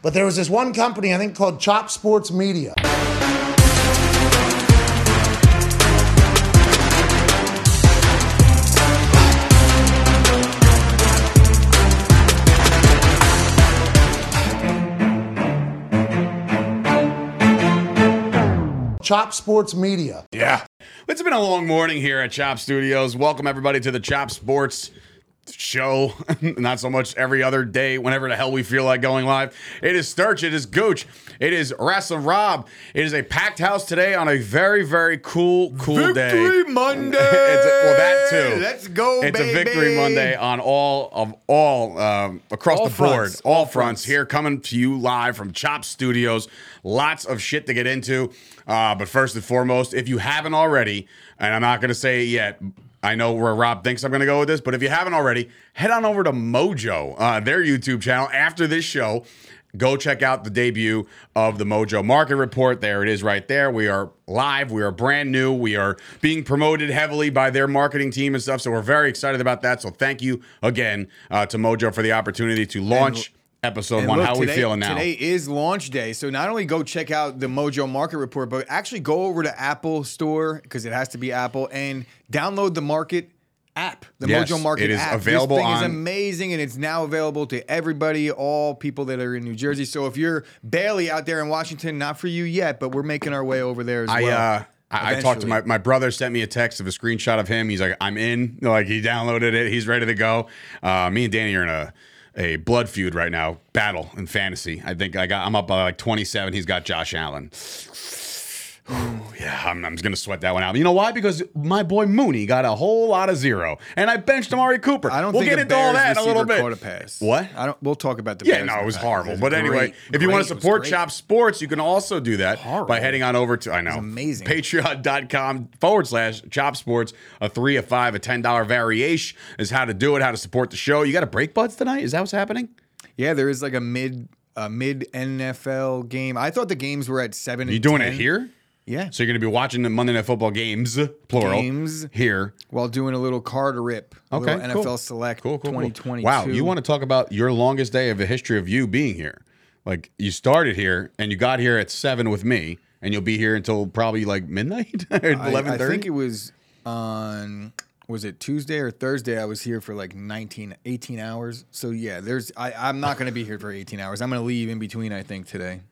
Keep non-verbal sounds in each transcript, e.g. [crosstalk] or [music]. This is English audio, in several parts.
But there was this one company, I think called Chop Sports Media. Chop Sports Media. Yeah. It's been a long morning here at Chop Studios. Welcome, everybody, to the Chop Sports show. [laughs] Not so much every other day, whenever the hell we feel like going live. It is Sturch. It is Gooch. It is Wrestling Rob. It is a packed house today on a very, very cool, cool day. Victory Monday. [laughs] It's a- well, that too. Let's go, It's a. Victory Monday on all of all um, across All the board, fronts, all, all fronts. fronts. Here, coming to you live from Chop Studios. Lots of shit to get into, uh, but first and foremost, if you haven't already, and I'm not going to say it yet. I know where Rob thinks I'm going to go with this, but if you haven't already, head on over to Mojo, uh, their YouTube channel after this show. Go check out the debut of the Mojo Market Report. There it is right there. We are live. We are brand new. We are being promoted heavily by their marketing team and stuff. So we're very excited about that. So thank you again uh, to Mojo for the opportunity to launch episode And one. look, How today, we feeling now? Today is launch day, so not only go check out the Mojo Market Report, but actually go over to Apple Store because it has to be Apple and download the Market app, the Yes, Mojo Market it is app. available This thing is amazing, and it's now available to everybody, all people that are in New Jersey. So if you're barely out there in Washington, not for you yet, but we're making our way over there as I well. uh I, I talked to my, my brother sent me a text of a screenshot of him. He's like, I'm in. Like he downloaded it. He's ready to go. Uh, me and Danny are in a a blood feud right now, battle in fantasy. I think I got I'm up by like 27. He's got Josh Allen. Yeah, I'm, I'm just gonna sweat that one out. You know why? Because my boy Mooney got a whole lot of zero, and I benched Amari Cooper. I don't we'll think get into all that in a little bit. caught a pass. What? I don't. We'll talk about the Yeah, Bears no, it was horrible. But anyway, great, if you want to support. Chop Sports, you can also do that Horrible. by heading on over to I know amazing. Patreon.com forward slash Chop Sports. A three, a five, a ten dollar variation is how to do it, how to support the show. You got a break buds tonight? Is that what's happening? Yeah, there is like a mid a mid NFL game. I thought the games were at seven. You doing 10. it here? Yeah. So you're gonna be watching the Monday Night Football games, plural, Games. here. While doing a little card rip. Okay, little cool. NFL Select Cool, cool, cool. 2022. Wow, you want to talk about your longest day of the history of you being here? Like you started here and you got here at seven with me, and you'll be here until probably like midnight, [laughs] I, I think it was on was it Tuesday or Thursday? I was here for like 19, 18 hours. So yeah, there's I, I'm not gonna be here for 18 hours. I'm gonna leave in between, I think, today.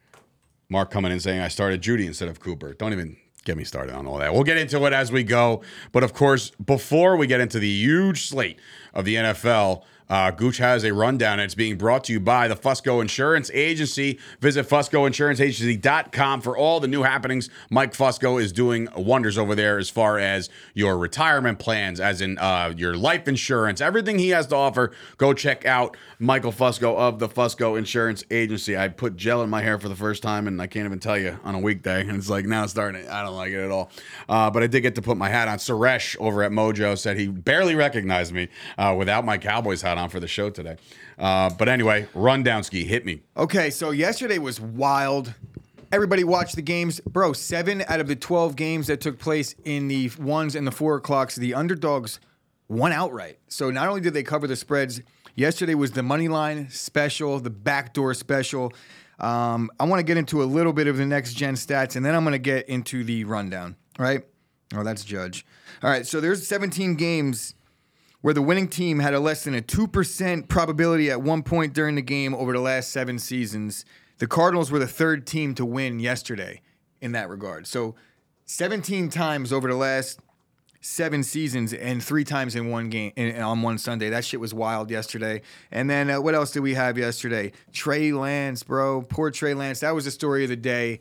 Mark coming in saying I started Jeudy instead of Cooper. Don't even get me started on all that. We'll get into it as we go. But of course, before we get into the huge slate of the NFL, uh, Gooch has a rundown. It's being brought to you by the Fusco Insurance Agency. Visit FuscoInsuranceAgency.com for all the new happenings. Mike Fusco is doing wonders over there as far as your retirement plans, as in uh, your life insurance, everything he has to offer. Go check out Michael Fusco of the Fusco Insurance Agency. I put gel in my hair for the first time, and I can't even tell you on a weekday. And [laughs] it's like now it's starting. I don't like it at all. Uh, but I did get to put my hat on. Suresh over at Mojo said he barely recognized me uh, without my Cowboys hat on for the show today. Uh, but anyway, rundown ski hit me. Okay, so yesterday was wild. Everybody watched the games. Bro, seven out of the 12 games that took place in the ones and the four o'clocks, the underdogs won outright. So not only did they cover the spreads, yesterday was the money line special, the backdoor special. Um, I want to get into a little bit of the next gen stats, and then I'm going to get into the rundown, right? Oh, that's Judge. All right, so there's 17 games where the winning team had a less than a 2% probability at one point during the game over the last seven seasons. The Cardinals were the third team to win yesterday in that regard. So 17 times over the last seven seasons and three times in one game in, on one Sunday. That shit was wild yesterday. And then uh, what else did we have yesterday? Trey Lance, bro. Poor Trey Lance. That was the story of the day.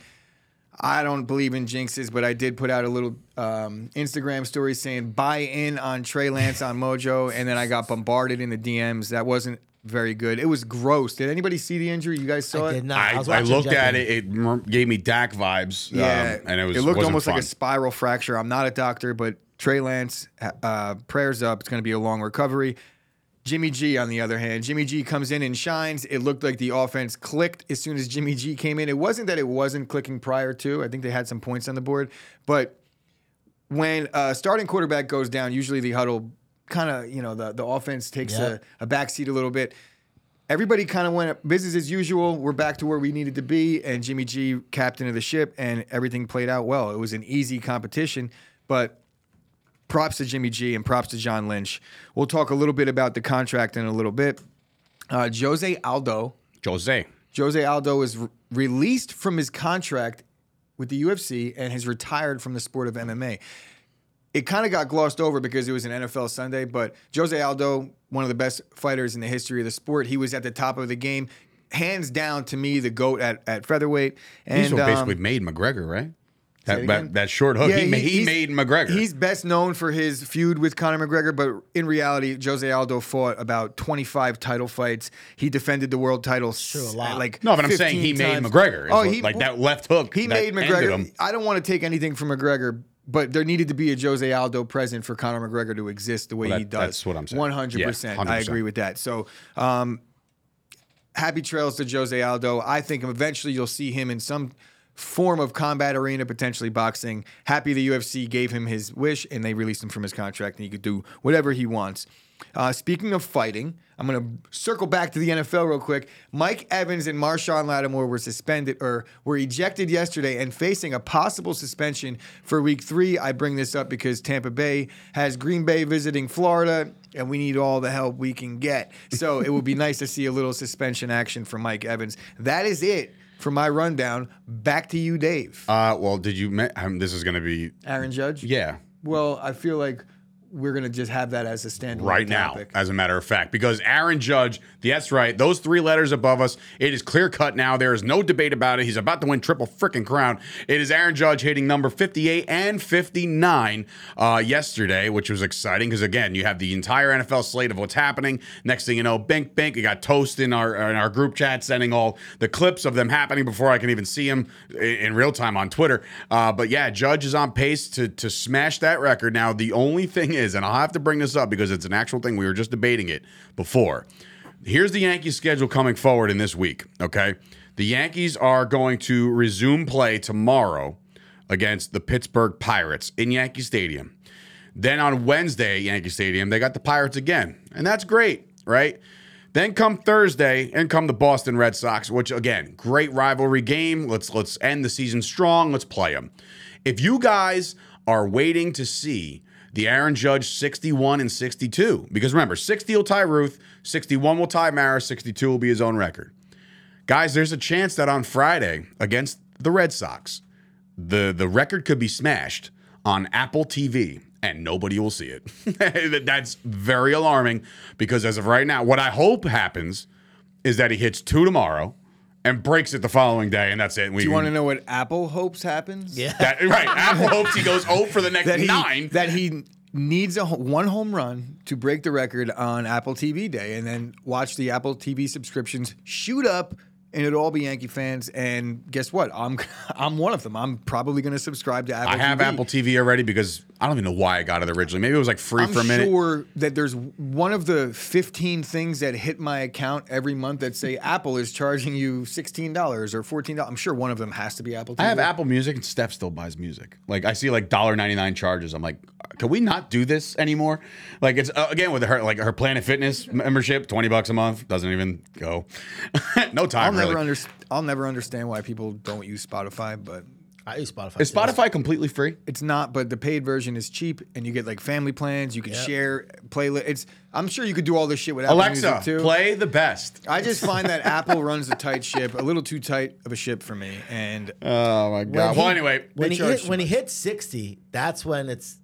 I don't believe in jinxes, but I did put out a little um, Instagram story saying buy in on Trey Lance on Mojo, and then I got bombarded in the DMs. That wasn't very good. It was gross. Did anybody see the injury? You guys saw I it? did not. I, was I watching looked at Jeopardy. it. It gave me Dak vibes. um, Yeah, and it was. looked wasn't almost like a spiral fracture. I'm not a doctor, but Trey Lance, uh, prayers up. It's going to be a long recovery. Jimmy G, on the other hand, Jimmy G comes in and shines. It looked like the offense clicked as soon as Jimmy G came in. It wasn't that it wasn't clicking prior to. I think they had some points on the board, but when a starting quarterback goes down, usually the huddle kind of, you know, the, the offense takes Yep. a, a backseat a little bit. everybody kind of went business as usual. We're back to where we needed to be, and Jimmy G, captain of the ship, and everything played out well. It was an easy competition, but props to Jimmy G and props to John Lynch. We'll talk a little bit about the contract in a little bit. Uh, Jose Aldo, Jose. Jose Aldo is re- released from his contract with the UFC and has retired from the sport of MMA. It kind of got glossed over because it was an NFL Sunday, but Jose Aldo, one of the best fighters in the history of the sport, he was at the top of the game, hands down to me, the goat at, at featherweight. And He's what um, basically made McGregor, right? That, that, that short hook. Yeah, he, ma- he made McGregor. He's best known for his feud with Conor McGregor, but in reality, Jose Aldo fought about 25 title fights. He defended the world title True, a s- lot. like no, but I'm saying 15 he made. McGregor. Oh, what- he like that left hook. He made McGregor. him. I don't want to take anything from McGregor, but there needed to be a Jose Aldo present for Conor McGregor to exist the way Well, he does. that's what I'm saying. 100. Yeah, percent I 100%. agree with that. So. Um, happy trails to Jose Aldo. I think eventually you'll see him in some form of combat arena, potentially boxing. Happy the UFC gave him his wish and they released him from his contract and he could do whatever he wants. Uh, speaking of fighting, I'm going to circle back to the NFL real quick. Mike Evans and Marshon Lattimore were suspended or were ejected yesterday and facing a possible suspension for week three. I bring this up because Tampa Bay has Green Bay visiting Florida and we need all the help we can get. So it would be [laughs] nice to see a little suspension action from Mike Evans. That is it for my rundown. Back to you, Dave. Uh, well, did you? Me- um, this is going to be Aaron Judge? yeah. Well, I feel like we're going to just have that as a standalone right now, as a matter of fact, because Aaron Judge, that's right, those three letters above us, it is clear cut now. There is no debate about it. He's about to win triple freaking crown. It is Aaron Judge hitting number 58 and 59 uh, yesterday, which was exciting because, again, you have the entire NFL slate of what's happening. Next thing you know, bink, bink, you got Toast in our, in our group chat sending all the clips of them happening before I can even see them in, in real time on Twitter. Uh, but yeah, Judge is on pace to, to smash that record. Now, the only thing is, and I'll have to bring this up because it's an actual thing. We were just debating it before. Here's the Yankees schedule coming forward in this week, okay? The Yankees are going to resume play tomorrow against the Pittsburgh Pirates in Yankee Stadium. Then on Wednesday, Yankee Stadium, they got the Pirates again. And that's great, right? Then come Thursday and come the Boston Red Sox, which again, great rivalry game. Let's let's end the season strong. Let's play them. If you guys are waiting to see the Aaron Judge 61 and 62, because remember, 60 will tie Ruth, 61 will tie Maris, 62 will be his own record. Guys, there's a chance that on Friday against the Red Sox, the the record could be smashed on Apple TV and nobody will see it. [laughs] That's very alarming because as of right now, what I hope happens is that he hits two tomorrow and breaks it the following day, and that's it. We, Do you want to know what Apple hopes happens? Yeah. that right? Apple [laughs] hopes he goes 0 for the next that he nine. that he needs a one home run to break the record on Apple TV Day, and then watch the Apple TV subscriptions shoot up, and it'll all be Yankee fans. And guess what? I'm [laughs] I'm one of them. I'm probably going to subscribe to Apple. I have TV. Apple TV already because I don't even know why I got it originally. Maybe it was like free I'm for a minute. sure that there's one of the 15 things that hit my account every month that say [laughs] Apple is charging you $16 or $14. I'm sure one of them has to be Apple TV. I have Apple Music and Steph still buys music. Like I see like $1.99 charges. I'm like, can we not do this anymore? Like it's uh, again with her like her Planet Fitness membership, 20 bucks a month, doesn't even go. [laughs] no time never really. under, I'll never understand why people don't use Spotify, but I use Spotify. Is too. Spotify completely free? It's not, but the paid version is cheap, and you get like family plans. You can Yep. share playlist. It's. I'm sure you could do all this shit with Apple Alexa, Music too. play the best. I just [laughs] find that Apple runs a tight ship, a little too tight of a ship for me. And Oh my god. When well, he- anyway, when he hit, when he hits sixty, that's when it's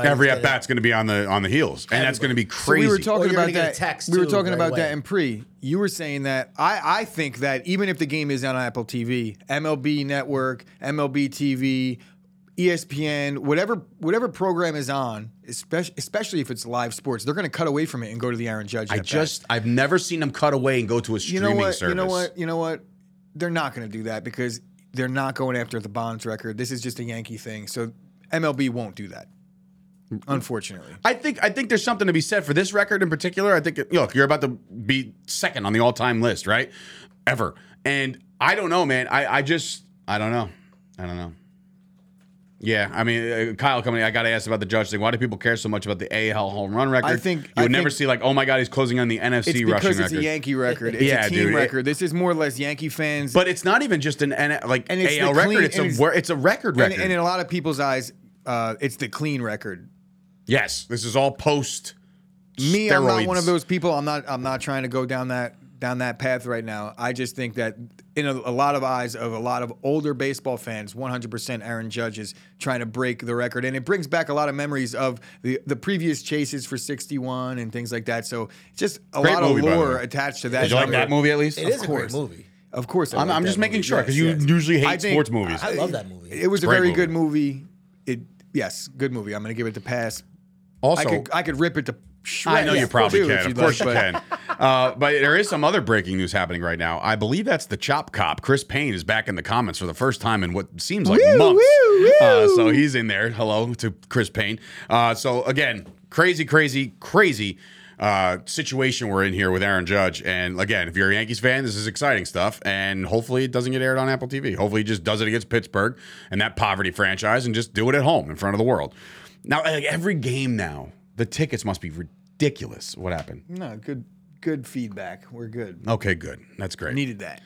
everybody. every at bat's going to be on the on the heels, and that's going to be so crazy. we were talking about gonna get a that. text, we were too, talking right about away. that in pre. You were saying that I I think that even if the game is on Apple TV, MLB Network, MLB TV. ESPN, whatever whatever program is on, especially especially if it's live sports, they're going to cut away from it and go to the Aaron Judge. I at bat. just I've never seen them cut away and go to a streaming you know what? service. You know what? You know what? They're not going to do that because they're not going after the Bonds record. This is just a Yankee thing. So MLB won't do that. Unfortunately. I think I think there's something to be said for this record in particular. I think look, you're about to be second on the all-time list, right? Ever. And I don't know, man. I I just I don't know. I don't know. Yeah, I mean, uh, Kyle coming. I got to ask about the judge thing. Why do people care so much about the AL home run record? I think- you I would never see like, oh my god, he's closing on the NFC It's rushing because it's record. a Yankee record. It's Yeah, a team dude, it- record. this is more or less Yankee fans. but it's not even just an like And it's AL the record. clean- it's a it's- it's a record and, record. and in a lot of people's eyes, uh, it's the clean record. Yes, this is all post. Me, I'm not one of those people. I'm not. I'm not trying to go down that down that path right now. I just think that in a, a lot of eyes of a lot of older baseball fans, 100% Aaron Judge is trying to break the record, and it brings back a lot of memories of the the previous chases for 61 and things like that. So just a Great lot movie, of the lore attached to that. Did you like that movie at least? It is a course. great movie. Of course, I I'm, like I'm just making movie. sure Yes, because you yes. usually hate think- sports movies. I love that movie. It was a very movie. good movie. It yes, good movie. I'm gonna give it the pass. Also, I could I could rip it to shreds. I know you probably too, can. Of course like, you but- can. Uh, but there is some other breaking news happening right now. I believe that's the Chop Cop. Chris Payne is back in the comments for the first time in what seems like Woo, months. woo, Uh, so he's in there. Hello to Chris Payne. Uh, so again, crazy, crazy, crazy uh, situation we're in here with Aaron Judge. And again, if you're a Yankees fan, this is exciting stuff. And hopefully it doesn't get aired on Apple TV. Hopefully he just does it against Pittsburgh and that poverty franchise and just do it at home in front of the world. Now, like every game now, the tickets must be ridiculous. What happened? No, good good feedback. We're good. Okay, good. That's great. Needed that.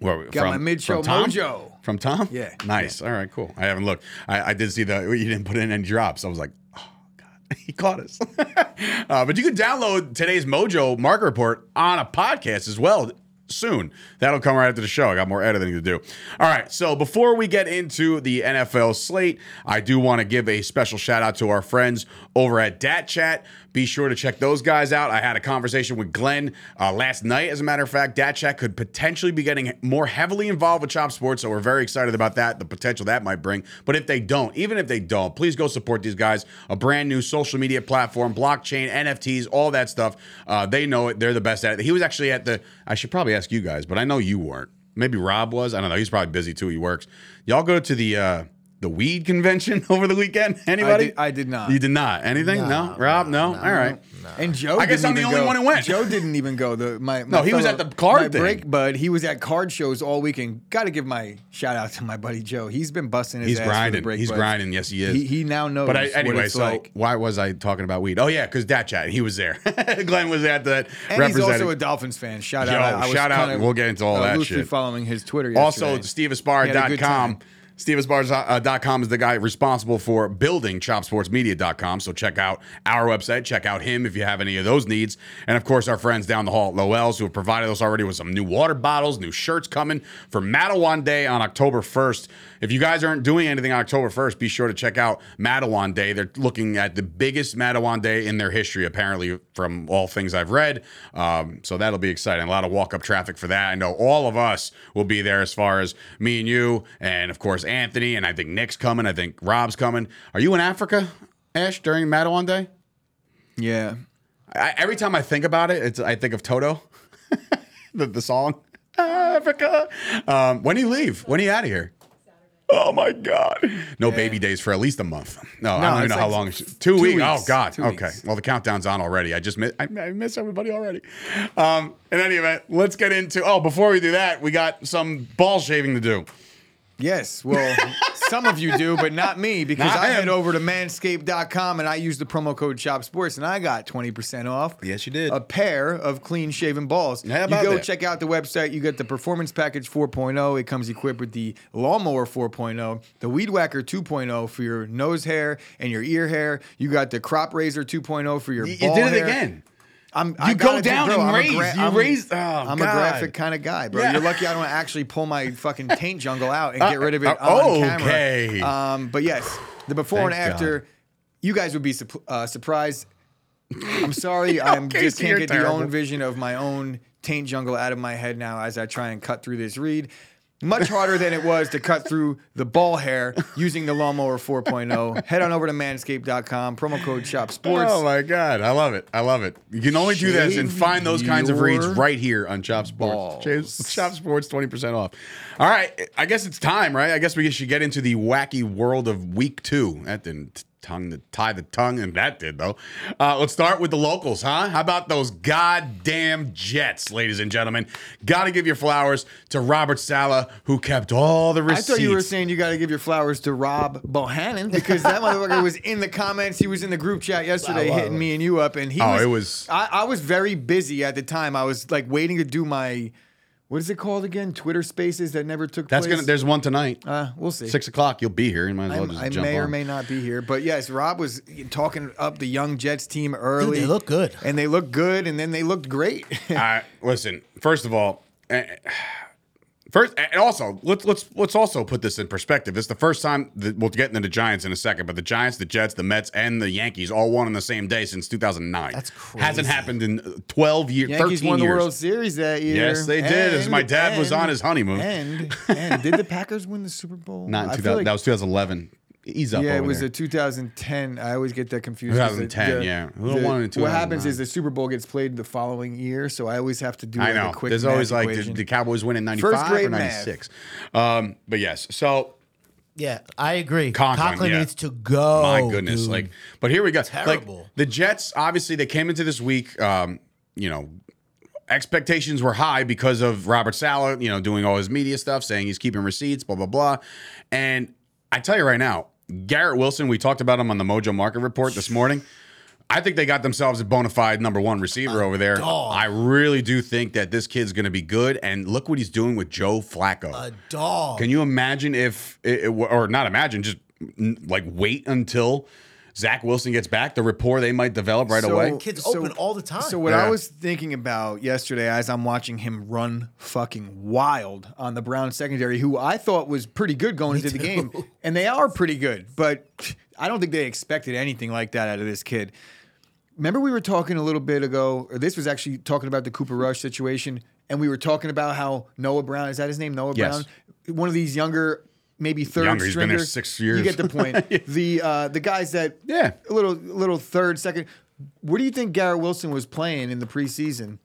Where, Got my mid-show from Tom? mojo. From Tom? Yeah. Nice. All right, cool. I haven't looked. I, I did see the you didn't put in any drops. I was like, oh god, [laughs] he caught us. [laughs] uh, but you can download today's Mojo Market Report on a podcast as well soon. That'll come right after the show. I got more editing to do. All right. So before we get into the NFL slate, I do want to give a special shout out to our friends over at Dat Chat. Be sure to check those guys out. I had a conversation with Glenn uh, last night. As a matter of fact, Dat Chat could potentially be getting more heavily involved with Chop Sports, so we're very excited about that, the potential that might bring. But if they don't, even if they don't, please go support these guys. A brand new social media platform, blockchain, NFTs, all that stuff. Uh, they know it. They're the best at it. He was actually at the. I should probably ask you guys, but I know you weren't. Maybe Rob was. I don't know. He's probably busy too. He works. Y'all go to the. Uh, the weed convention [laughs] over the weekend? Anybody? did- I did not. You did not. Anything? No. No, Rob? No. All right. And Joe, I guess didn't I'm the only go. one who went. Joe didn't even go. The my, my No, he was at the card thing. break, bud. He was at card shows all weekend. Got to give my shout out to my buddy Joe. He's been busting his He's ass for the grinding. break He's grinding. Yes, he is. He, he now knows. But I, anyway, so like. why was I talking about weed? Oh yeah, because Dat Chat, he was there. [laughs] Glenn was at that. And he's also a Dolphins fan. Shout Yo, out. I was shout out. We'll get into all uh, that shit. following his Twitter. Also, yesterday. He had a good SteveAspar.com. time. SteveAspar.com uh, uh, is the guy responsible for building ChopSportsMedia.com. So check out our website. Check out him if you have any of those needs. And of course, our friends down the hall at Lowell's who have provided us already with some new water bottles, new shirts coming for Matawan Day on October 1st. If you guys aren't doing anything on October 1st, be sure to check out Matawan Day. They're looking at the biggest Matawan Day in their history, apparently, from all things I've read. Um, so that'll be exciting. A lot of walk up traffic for that. I know all of us will be there as far as me and you, and of course, Anthony, and I think Nick's coming. I think Rob's coming. Are you in Africa, Ash, during Matawan Day? Yeah. I, every time I think about it, it's I think of Toto, [laughs] the, the song Africa. Um, when do you leave? When are you out of here? Oh my God! No baby days for at least a month. No, I don't even it's know how long. It's, two, two weeks. weeks. Oh God. Two okay. weeks. Well, the countdown's on already. I just miss. I, I miss everybody already. Um, in any event, let's get into. Oh, before we do that, we got some ball shaving to do. Yes. Well, [laughs] some of you do, but not me because Not I him. head over to manscaped.com and I use the promo code Chop Sports and I got 20% off. Yes, you did. A pair of clean shaven balls. How about you go that? check out the website. You get the Performance Package 4.0. It comes equipped with the Lawnmower 4.0, the Weed Whacker 2.0 for your nose hair and your ear hair. You got the Crop Razor 2.0 for your You ball did it hair. again. I'm, You I go gotta do- down bro, and I'm a raise. You I'm- raised- oh, I'm God. a graphic kind of guy, bro. Yeah. You're lucky I don't actually pull my fucking taint jungle out and get rid of it uh, on okay. camera. Um, but yes, the before and after, you guys would be sup- uh, surprised. I'm sorry, [laughs] I just can't get terrible. the own vision of my own taint jungle out of my head now as I try and cut through this read. Much harder than it was to cut through the ball hair using the lawnmower 4.0. Head on over to manscaped.com, promo code Chop Sports. Oh my god, I love it. I love it. You can only do this and find those kinds of reads right here on Chop Sports. balls. Shave- Sports, twenty percent off. All right, I guess it's time, right? I guess we should get into the wacky world of Week Two. That didn't tongue to tie the tongue, and that did though. Uh, let's start with the locals, huh? How about those goddamn Jets, ladies and gentlemen? Got to give your flowers to Robert Saleh, who kept all the receipts. I receipts. thought you were saying you got to give your flowers to Rob Bohannon because that motherfucker was in the comments. He was in the group chat yesterday, Wow, wow, hitting wow. me and you up, and he Oh, was. it was- I, I was very busy at the time. I was like waiting to do my, what is it called again? Twitter Spaces that never took That's place. gonna. There's one tonight. Uh, we'll see. Six o'clock. You'll be here. You might as well I'm- just I jump may or on. may not be here, but yes, Rob was talking up the young Jets team early. they look good. and they looked good, and then they looked great. [laughs] Uh, listen, first of all, eh, first and also let's let's let's also put this in perspective. It's the first time that we'll get into the Giants in a second, but the Giants, the Jets, the Mets, and the Yankees all won on the same day since 2009. That's crazy. Hasn't happened in 12 years, Yankees 13 won the. World Series that year. Yes, they did, as my dad was on his honeymoon. And, and [laughs] did the Packers win the Super Bowl? Not in I 2000, like- that was 2011. He's up yeah, it was there. a 2010. I always get that confused. 'cause the- 2010, the- yeah. Who the- won in what happens is the Super Bowl gets played the following year, so I always have to do I like know. a quick There's always math like the, the Cowboys win in 95 or 96. Um, but yes, so Yeah, I agree. Conklin, Conklin, yeah. needs to go. My goodness, dude. like, but here we go. Terrible. Like the Jets, obviously, they came into this week. Um, you know, expectations were high because of Robert Saleh. You know, doing all his media stuff, saying he's keeping receipts, blah blah blah. And I tell you right now, Garrett Wilson. We talked about him on the Mojo Market Report this morning. I think they got themselves a bona fide number one receiver over there. dog. I really do think that this kid's going to be good. And look what he's doing with Joe Flacco. a dog. Can you imagine if, it, it- or not imagine, just n- like wait until Zach Wilson gets back, the rapport they might develop right So- away? Kids open all the time. So what Yeah. I was thinking about yesterday as I'm watching him run fucking wild on the Brown secondary, who I thought was pretty good going into the game, and they are pretty good, but I don't think they expected anything like that out of this kid. Remember we were talking a little bit ago, or this was actually talking about the Cooper Rush situation, and we were talking about how Noah Brown is that his name? Noah Yes. Brown, one of these younger, maybe third Younger, he's been there stringers. six You get the point. [laughs] the uh, the guys that Yeah. a little little third, second. Where do you think Garrett Wilson was playing in the preseason?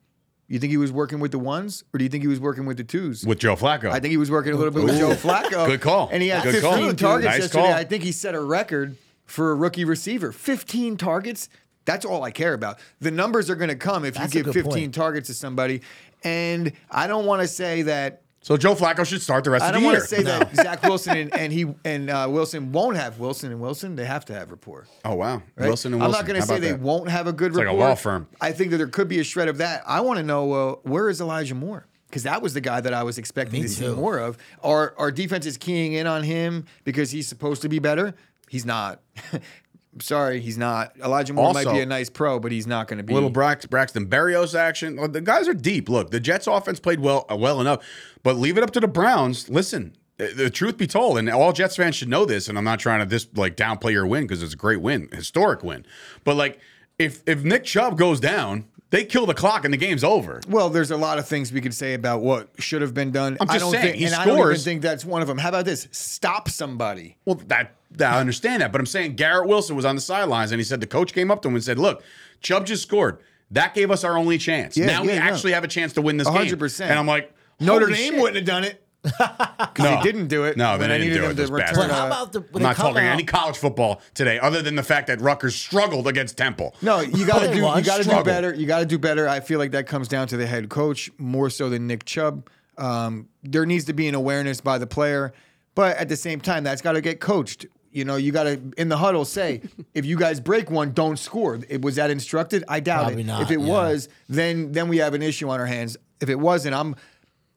You think he was working with the ones, or do you think he was working with the twos? with Joe Flacco. I think he was working a little bit with Joe Flacco. Good call. And he had Good 15 call. targets Nice yesterday. call. I think he set a record for a rookie receiver. 15 targets. That's all I care about. The numbers are going to come if That's you a give 15 point. targets to somebody. And I don't want to say that so Joe Flacco should start the rest I of the year. I don't want year. to say that Zach Wilson and, and he and uh, Wilson won't have Wilson and Wilson. They have to have rapport. oh wow, right? Wilson and I'm not going to say they that? won't have a good rapport. like a law firm. I think that there could be a shred of that. I want to know uh, where is Elijah Moore because that was the guy that I was expecting Me to see more of. Our our defense is keying in on him because he's supposed to be better. He's not. [laughs] Sorry, he's not. Elijah Moore might be a nice pro, but he's not going to be. Little Brax, Braxton Berrios action. Well, The guys are deep. Look, the Jets offense played well uh, well enough, but leave it up to the Browns. Listen, the, the truth be told, and all Jets fans should know this, and I'm not trying to this like downplay your win because it's a great win, historic win. But like, if if Nick Chubb goes down, they kill the clock and the game's over. Well, there's a lot of things we could say about what should have been done. I'm I just don't saying, think, he and I don't even scores. think that's one of them. How about this? Stop somebody. Well, that I understand that, but I'm saying Garrett Wilson was on the sidelines and he said the coach came up to him and said, "Look, Chubb just scored. That gave us our only chance. Yeah, now we yeah, no. actually have a chance to win this A game." hundred percent. And I'm like, Notre "Holy Dame shit." wouldn't have done it. Because [laughs] No. he didn't do it. No, they I didn't needed do it, him those to return. But how about the I'm not talking out, any college football today, other than the fact that Rutgers struggled against Temple. No, you got to do. won. You got to do better. You got to do better. I feel like that comes down to the head coach more so than Nick Chubb. Um, there needs to be an awareness by the player, but at the same time, that's got to get coached. You know, you got to in the huddle say, [laughs] if you guys break one, don't score. It was that instructed? I doubt Probably it. not, if it yeah. was, then then we have an issue on our hands. If it wasn't, I'm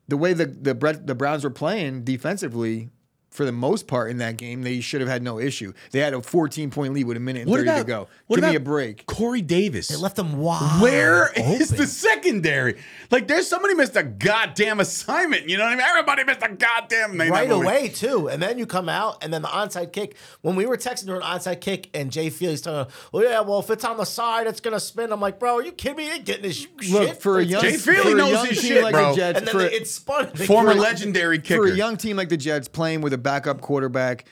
the way the the the Browns were playing defensively. For the most part in that game, they should have had no issue. They had a 14 point lead with a minute and 30 to go. what Give me a break. Corey Davis. They left them wide. Where is open. the secondary? Like, there's somebody missed a goddamn assignment. You know what I mean? Everybody missed a goddamn they right never win. away too, and then you come out, and then the onside kick. When we were texting during onside kick, and Jay Feely's talking, well, yeah, well, if it's on the side, it's gonna spin. I'm like, bro, are you kidding me? You ain't getting this sh- Look, shit for a young, Jay Feely knows his team shit, like bro. the Jets, and then for, it spun. Former [laughs] legendary kicker. for a young team like the Jets playing with a backup quarterback,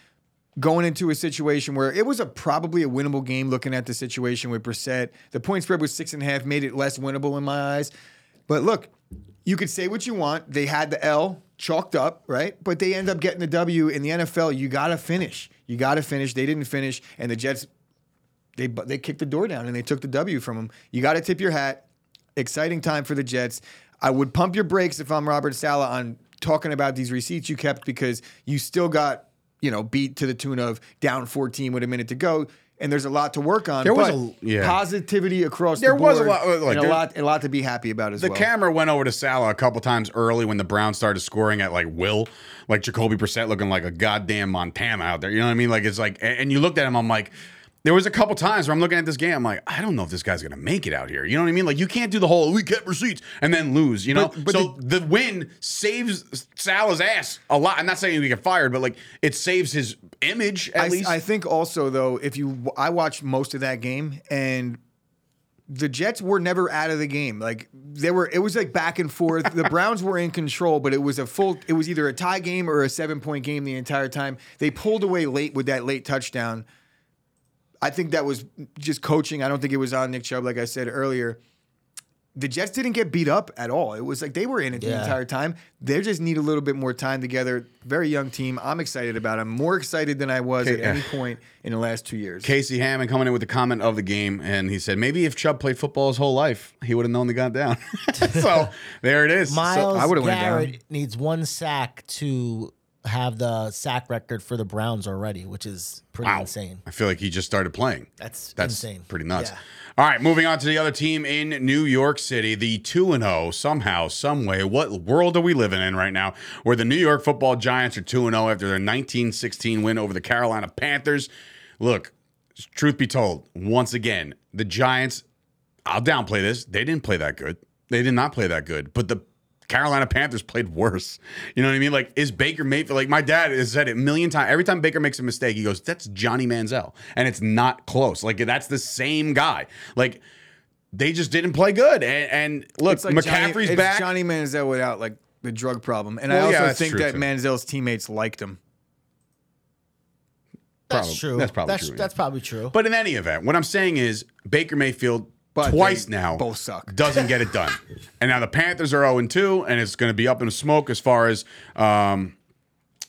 going into a situation where it was a probably a winnable game. Looking at the situation with Brissett, the point spread was six and a half, made it less winnable in my eyes. But look, you could say what you want. They had the L chalked up, right? But they end up getting the W in the NFL. You got to finish. You got to finish. They didn't finish, and the Jets they they kicked the door down and they took the W from them. You got to tip your hat. Exciting time for the Jets. I would pump your brakes if I'm Robert Saleh on talking about these receipts you kept because you still got you know beat to the tune of down 14 with a minute to go. And there's a lot to work on. There was a- yeah. positivity across There the was a board. lot- uh, like, and a there- lot, a lot to be happy about as The well. The camera went over to Saleh a couple times early when the Browns started scoring at like will, like Jacoby Brissett looking like a goddamn Montana out there. You know what I mean? Like it's like, and you looked at him. I'm like, there was a couple times where I'm looking at this game. I'm like, I don't know if this guy's gonna make it out here. You know what I mean? Like you can't do the whole we kept receipts and then lose. You know? But- but so the, win saves Saleh's ass a lot. I'm not saying he get fired, but like it saves his image at I, least. I think also though, if you, I watched most of that game and the Jets were never out of the game. Like they were, it was like back and forth. The Browns were in control, but it was a full. It was either a tie game or a seven point game the entire time. They pulled away late with that late touchdown. I think that was just coaching. I don't think it was on Nick Chubb, like I said earlier. The Jets didn't get beat up at all. It was like they were in it the entire time. They just need a little bit more time together. Very young team. I'm excited about. them. more excited than I was at any point in the last two years. Casey Hammond coming in with the comment of the game, and he said maybe if Chubb played football his whole life, he would have known they got down. [laughs] so [laughs] there it is. So- Myles I would've went down. Garrett needs one sack to have the sack record for the Browns already, which is pretty Wow. insane. I feel like he just started playing. That's, That's insane. pretty nuts. Yeah. All right, moving on to the other team in New York City, the 2 and 0 somehow, some way. What world are we living in right now where the New York Football Giants are 2 and 0 after their 1916 win over the Carolina Panthers? Look, truth be told, once again, the Giants I'll downplay this. They didn't play that good. They did not play that good. But the Carolina Panthers played worse. You know what I mean? Like, is Baker Mayfield, like my dad has said it a million times. Every time Baker makes a mistake, he goes, that's Johnny Manziel. And it's not close. Like, that's the same guy. Like, they just didn't play good. And, and look, It's like McCaffrey's Johnny, it's back. Johnny Manziel without like the drug problem, and Well, I also that's think that too. Manziel's teammates liked him. That's Probably- true. that's probably that's, true, yeah. That's probably true. But in any event, what I'm saying is Baker Mayfield But twice now both suck. [laughs] doesn't get it done. and now the Panthers are 0 2, and it's going to be up in smoke as far as um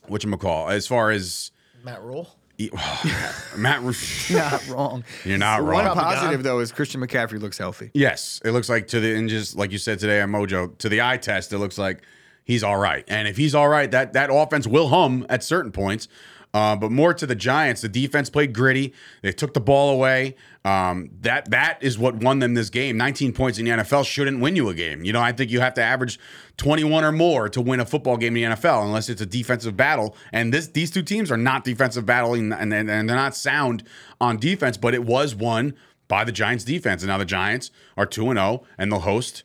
what you call as far as Matt Rhule. [sighs] [sighs] Matt Ru- [laughs] Not wrong. You're not One wrong. Probably positive though is Christian McCaffrey looks healthy. Yes, it looks like to the and just like you said today on Mojo, to the eye test, it looks like he's all right. And if he's all right, that that offense will hum at certain points. Uh, but more to the Giants, the defense played gritty. They took the ball away. Um, that that is what won them this game. 19 points in the NFL shouldn't win you a game. You know, I think you have to average 21 or more to win a football game in the NFL, unless it's a defensive battle. And this these two teams are not defensive battling, and, and, and they're not sound on defense. But it was won by the Giants defense, and now the Giants are two and zero, and they'll host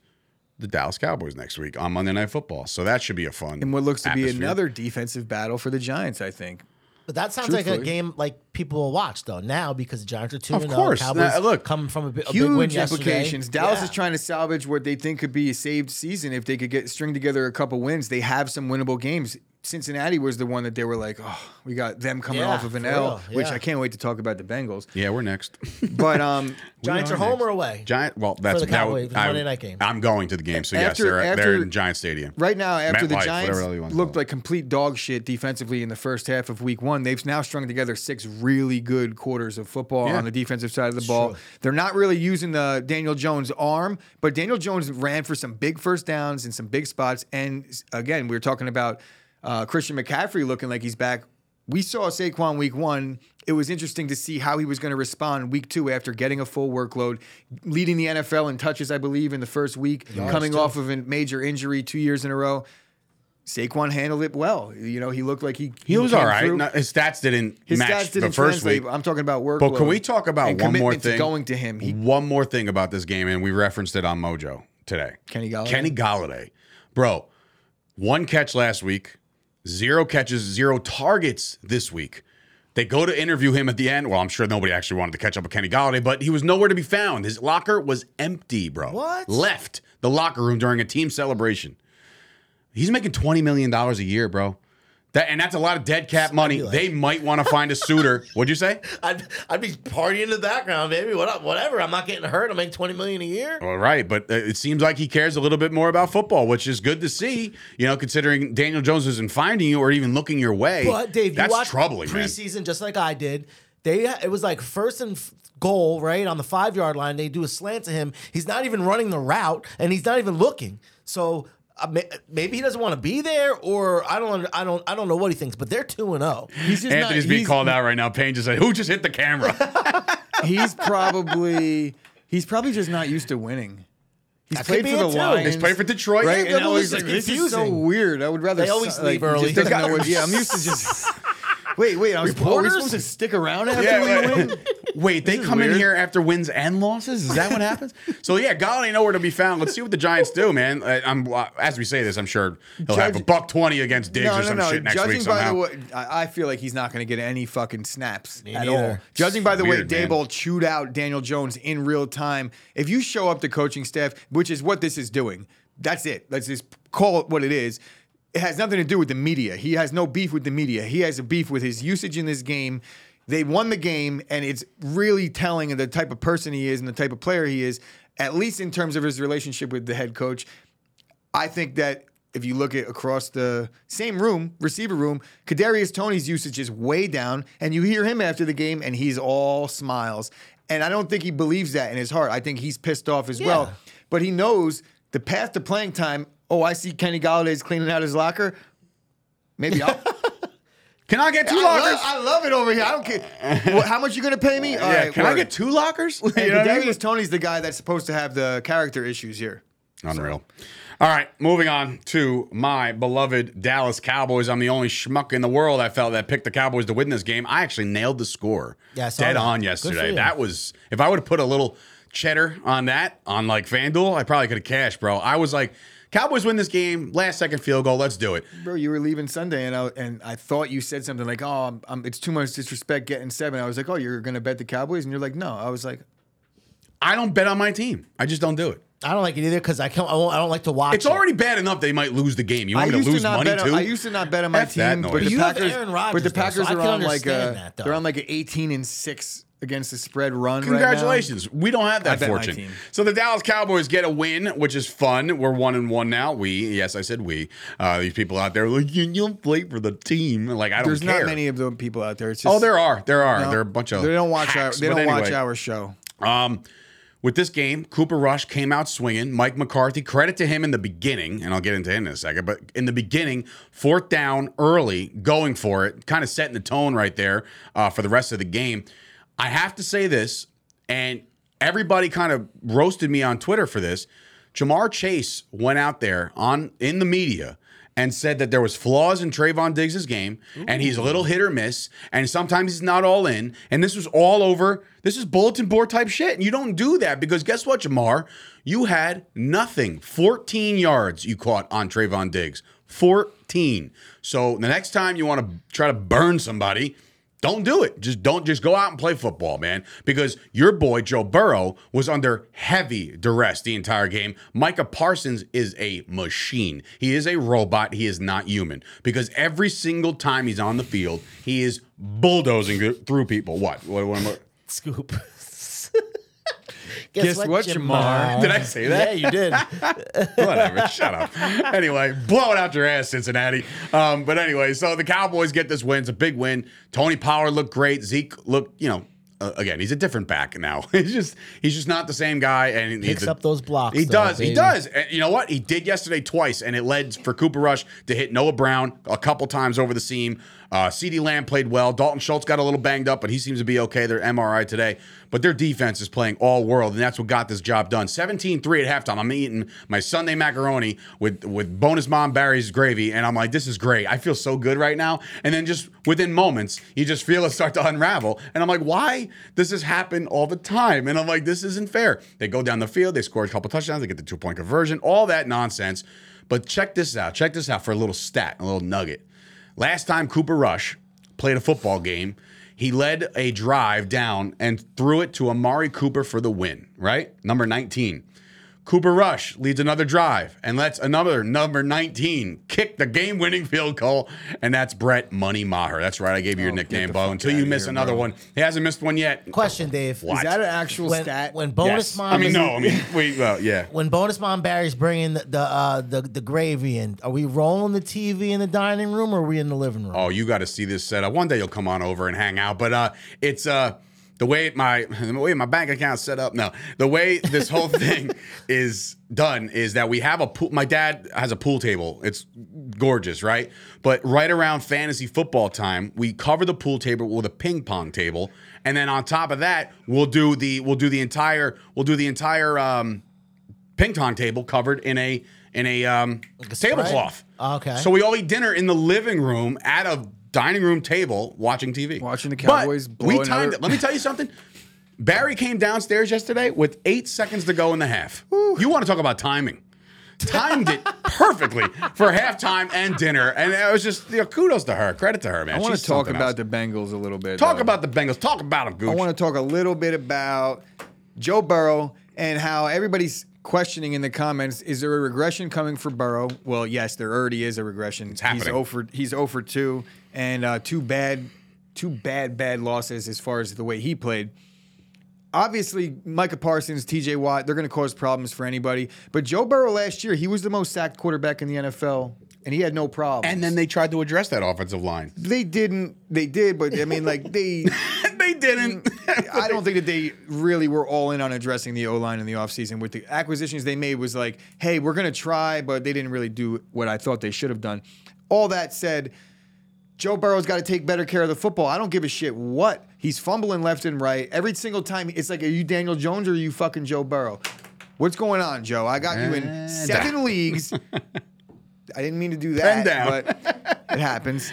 the Dallas Cowboys next week on Monday Night Football. So that should be a fun. And what looks to be another defensive battle for the Giants, I think. But that sounds like a game like people will watch though now because the Giants are two Of and oh, course. Cowboys Now, look, come from a, a big win Huge yesterday. implications. Dallas Yeah. is trying to salvage what they think could be a saved season if they could get string together a couple wins. They have some winnable games. Cincinnati was the one that they were like, oh, we got them coming Yeah, off of an for L, real, which yeah. I can't wait to talk about the Bengals. Yeah, we're next. But um, [laughs] Giants We are home next. or away? Giant. Well, that's the that- Cowboys, the I- Monday night game. I'm going to the game, so yes, After- they're, they're after- in Giant Stadium. right now, after the MetLife, Giants whatever you wanna looked call it. like complete dog shit defensively in the first half of Week One, they've now strung together six really good quarters of football Yeah. on the defensive side of the ball. true. They're not really using the Daniel Jones arm, but Daniel Jones ran for some big first downs and some big spots. And again, we were talking about uh, Christian McCaffrey looking like he's back. We saw Saquon Week One. It was interesting to see how he was going to respond Week Two after getting a full workload, leading the NFL in touches, I believe, in the first week, coming off of a major injury two years in a row. Saquon handled it well. You know, he looked like he He was all right. No, his stats didn't His match stats didn't the first week. I'm talking about workload. But can we talk about one more commitment to thing? going to him? He, one more thing about this game, and we referenced it on Mojo today. Kenny Golladay? Kenny Golladay, bro. One catch last week, zero catches, zero targets this week. They go to interview him at the end. Well, I'm sure nobody actually wanted to catch up with Kenny Golladay, but he was nowhere to be found. His locker was empty, bro. What? Left the locker room during a team celebration. He's making twenty million dollars a year, bro. That and that's a lot of dead cat money. like- They might want to find a suitor. [laughs] What'd you say? I'd, I'd be partying in the background, baby. What, whatever. I'm not getting hurt. I make twenty million a year. All right, but uh, it seems like he cares a little bit more about football, which is good to see. You know, considering Daniel Jones isn't finding you or even looking your way. But Dave, you that's watch troubling, man. preseason just like I did. They it was like first and f- goal right on the five yard line. They do a slant to him. He's not even running the route, and he's not even looking. So. Uh, may- maybe he doesn't want to be there, or I don't, I don't, I don't know what he thinks. But they're two and oh. zero. He's just not- Anthony's being called out right now. Payne just said, "Who just hit the camera?" [laughs] He's probably he's probably just not used to winning. He's That played for the. Lions. He's played for Detroit. Right, Yeah, and I well, was listen, like, this is so weird. I would rather They always su- leave like, early. Just know what, [laughs] yeah, I'm used to just. Wait, wait. I was, are we supposed to stick around after Yeah, we wait, win? wait, they is come in weird. here after wins and losses? Is that what happens? so yeah, Golladay nowhere to be found. Let's see what the Giants do, man. Uh, I'm uh, as we say this, I'm sure he'll have a buck twenty against Diggs No, or some no. shit next Judging week by somehow. the way, I I feel like he's not going to get any fucking snaps at neither. all. Judging by the Weird, way man. Daboll chewed out Daniel Jones in real time, if you show up to coaching staff, which is what this is doing, that's it. Let's just call it what it is. It has nothing to do with the media. He has no beef with the media. He has a beef with his usage in this game. They won the game, and it's really telling of the type of person he is and the type of player he is, at least in terms of his relationship with the head coach. I think that if you look at across the same room, receiver room, Kadarius Toney's usage is way down, and you hear him after the game, and he's all smiles. And I don't think he believes that in his heart. I think he's pissed off as Yeah. well. But he knows the path to playing time. Oh, I see Kenny Golladay's cleaning out his locker. Maybe I'll. [laughs] Can I get two I, lockers? love, I love it over here. I don't care. [laughs] What, how much you gonna pay me? All yeah, right, can I get two lockers? [laughs] You know what I mean? Toney's the guy that's supposed to have the character issues here. Unreal. All right, moving on to my beloved Dallas Cowboys. I'm the only schmuck in the world I felt that picked the Cowboys to win this game. I actually nailed the score. Yeah, dead that. on yesterday. That was if I would have put a little cheddar on that on like FanDuel, I probably could have cashed, bro. I was like, Cowboys win this game, last second field goal, let's do it. Bro, you were leaving Sunday, and I and I thought you said something like, "Oh, I'm, I'm, it's too much disrespect getting seven. I was like, "Oh, you're gonna bet the Cowboys?" And you're like, "No." I was like, I don't bet on my team. I just don't do it. I don't like it either because I can't. I, won't, I don't like to watch. It's it. already bad enough they might lose the game. You want me to to lose not money bet. On, too? I used to not bet on my F team, noise. but the You have Packers, Aaron but Rodgers, the though, Packers so are on like a, that, they're on like an 18 and six against the spread run. Congratulations. We don't have that fortune. So the Dallas Cowboys get a win, which is fun. We're one and one now. We, yes, I said we. Uh, these people out there like, you, you'll play for the team. Like, I don't care. There's care. not many of them people out there. It's just, Oh, there are. There are. no, there are a bunch of They don't watch our. They don't watch our show. Um, with this game, Cooper Rush came out swinging. Mike McCarthy, credit to him in the beginning, and I'll get into him in a second. But in the beginning, fourth down early, going for it, kind of setting the tone right there uh, for the rest of the game. I have to say this, and everybody kind of roasted me on Twitter for this. Ja'Marr Chase went out there on in the media and said that there was flaws in Trevon Diggs' game, and he's a little hit or miss, and sometimes he's not all in. And this was all over. This is bulletin board type shit, and you don't do that because guess what, Ja'Marr? You had nothing. 14 yards you caught on Trevon Diggs. 14. So the next time you want to try to burn somebody, don't do it. Just don't just go out and play football, man. Because your boy Joe Burrow was under heavy duress the entire game. Micah Parsons is a machine. He is a robot. He is not human. Because every single time he's on the field, he is bulldozing through people. What? What? what, what scoop. [laughs] Guess what, Ja'Marr? did I say that? Yeah, you did. [laughs] Whatever. Shut up. Anyway, blow it out your ass, Cincinnati. Um, but anyway, so the Cowboys get this win. It's a big win. Tony Pollard looked great. Zeke looked, you know, uh, again, he's a different back now. [laughs] he's just he's just not the same guy. And Picks he's a- up those blocks, He though, does. He does. And you know what? He did yesterday twice, and it led for Cooper Rush to hit Noah Brown a couple times over the seam. Uh, CeeDee Lamb played well. Dalton Schultz got a little banged up, but he seems to be okay. They're MRI today. But their defense is playing all world, and that's what got this job done. 17-3 at halftime. I'm eating my Sunday macaroni with, with bonus mom Barry's gravy, and I'm like, this is great. I feel so good right now. And then just within moments, you just feel it start to unravel. And I'm like, why does this happen all the time? And I'm like, this isn't fair. They go down the field, they score a couple touchdowns, they get the two-point conversion, all that nonsense. But check this out. Check this out for a little stat, a little nugget. Last time Cooper Rush played a football game, he led a drive down and threw it to Amari Cooper for the win, right? Number 19. Cooper Rush leads another drive and lets another number 19 kick the game winning field goal. And that's Brett Money Maher. That's right. I gave you your nickname, Bo. Until you miss another one. He hasn't missed one yet. Question, Dave. What? Is that an actual When, stat? when bonus Yes. mom I mean, no. I mean, wait, well, yeah. when bonus mom Barry's bringing the the, uh, the the gravy in, are we rolling the TV in the dining room or are we in the living room? Oh, you got to see this setup. One day you'll come on over and hang out. But uh, it's uh, the way my the way my bank account's set up. No, the way this whole [laughs] thing is done is that we have a pool. My dad has a pool table. It's gorgeous, right? But right around fantasy football time, we cover the pool table with a ping pong table, and then on top of that, we'll do the we'll do the entire we'll do the entire um, ping pong table covered in a in a um, a tablecloth. Okay. So we all eat dinner in the living room at a dining room table watching TV. Watching the But Cowboys blow we another- timed it. Let me tell you something. Barry came downstairs yesterday with eight seconds to go in the half. You want to talk about timing? Timed it perfectly for halftime and dinner, and it was just you know, kudos to her, credit to her, man. I want She's to talk about else. the Bengals a little bit. talk though. about the Bengals. Talk about them, Gooch. I want to talk a little bit about Joe Burrow and how everybody's questioning in the comments: Is there a regression coming for Burrow? Well, yes, there already is a regression. It's happening. He's over. He's over two, and uh, two bad, two bad, bad losses as far as the way he played. Obviously, Micah Parsons, T.J. Watt, they're going to cause problems for anybody. But Joe Burrow last year, he was the most sacked quarterback in the NFL, and he had no problem. and then they tried to address that offensive line. they didn't. They did, but I mean, like they. [laughs] didn't. Mm, [laughs] I don't think that they really were all in on addressing the O line in the offseason. With the acquisitions they made was like, hey, we're gonna try, but they didn't really do what I thought they should have done. All that said, Joe Burrow's got to take better care of the football. I don't give a shit what. He's fumbling left and right. Every single time it's like, are you Daniel Jones or are you fucking Joe Burrow? What's going on, Joe? I got you in And seven leagues. [laughs] I didn't mean to do that, down. but it happens.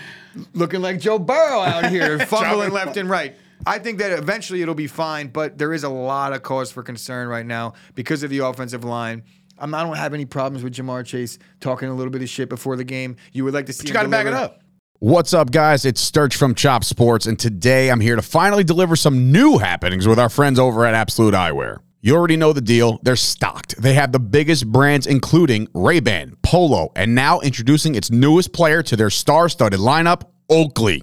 Looking like Joe Burrow out here, [laughs] fumbling left and right. I think that eventually it'll be fine, but there is a lot of cause for concern right now because of the offensive line. I'm, I don't have any problems with Ja'Marr Chase talking a little bit of shit before the game. You would like to see you got to back it up. What's up, guys? It's Sturch from Chop Sports, and today I'm here to finally deliver some new happenings with our friends over at Absolute Eyewear. You already know the deal. They're stocked. They have the biggest brands, including Ray-Ban, Polo, and now introducing its newest player to their star-studded lineup, Oakley.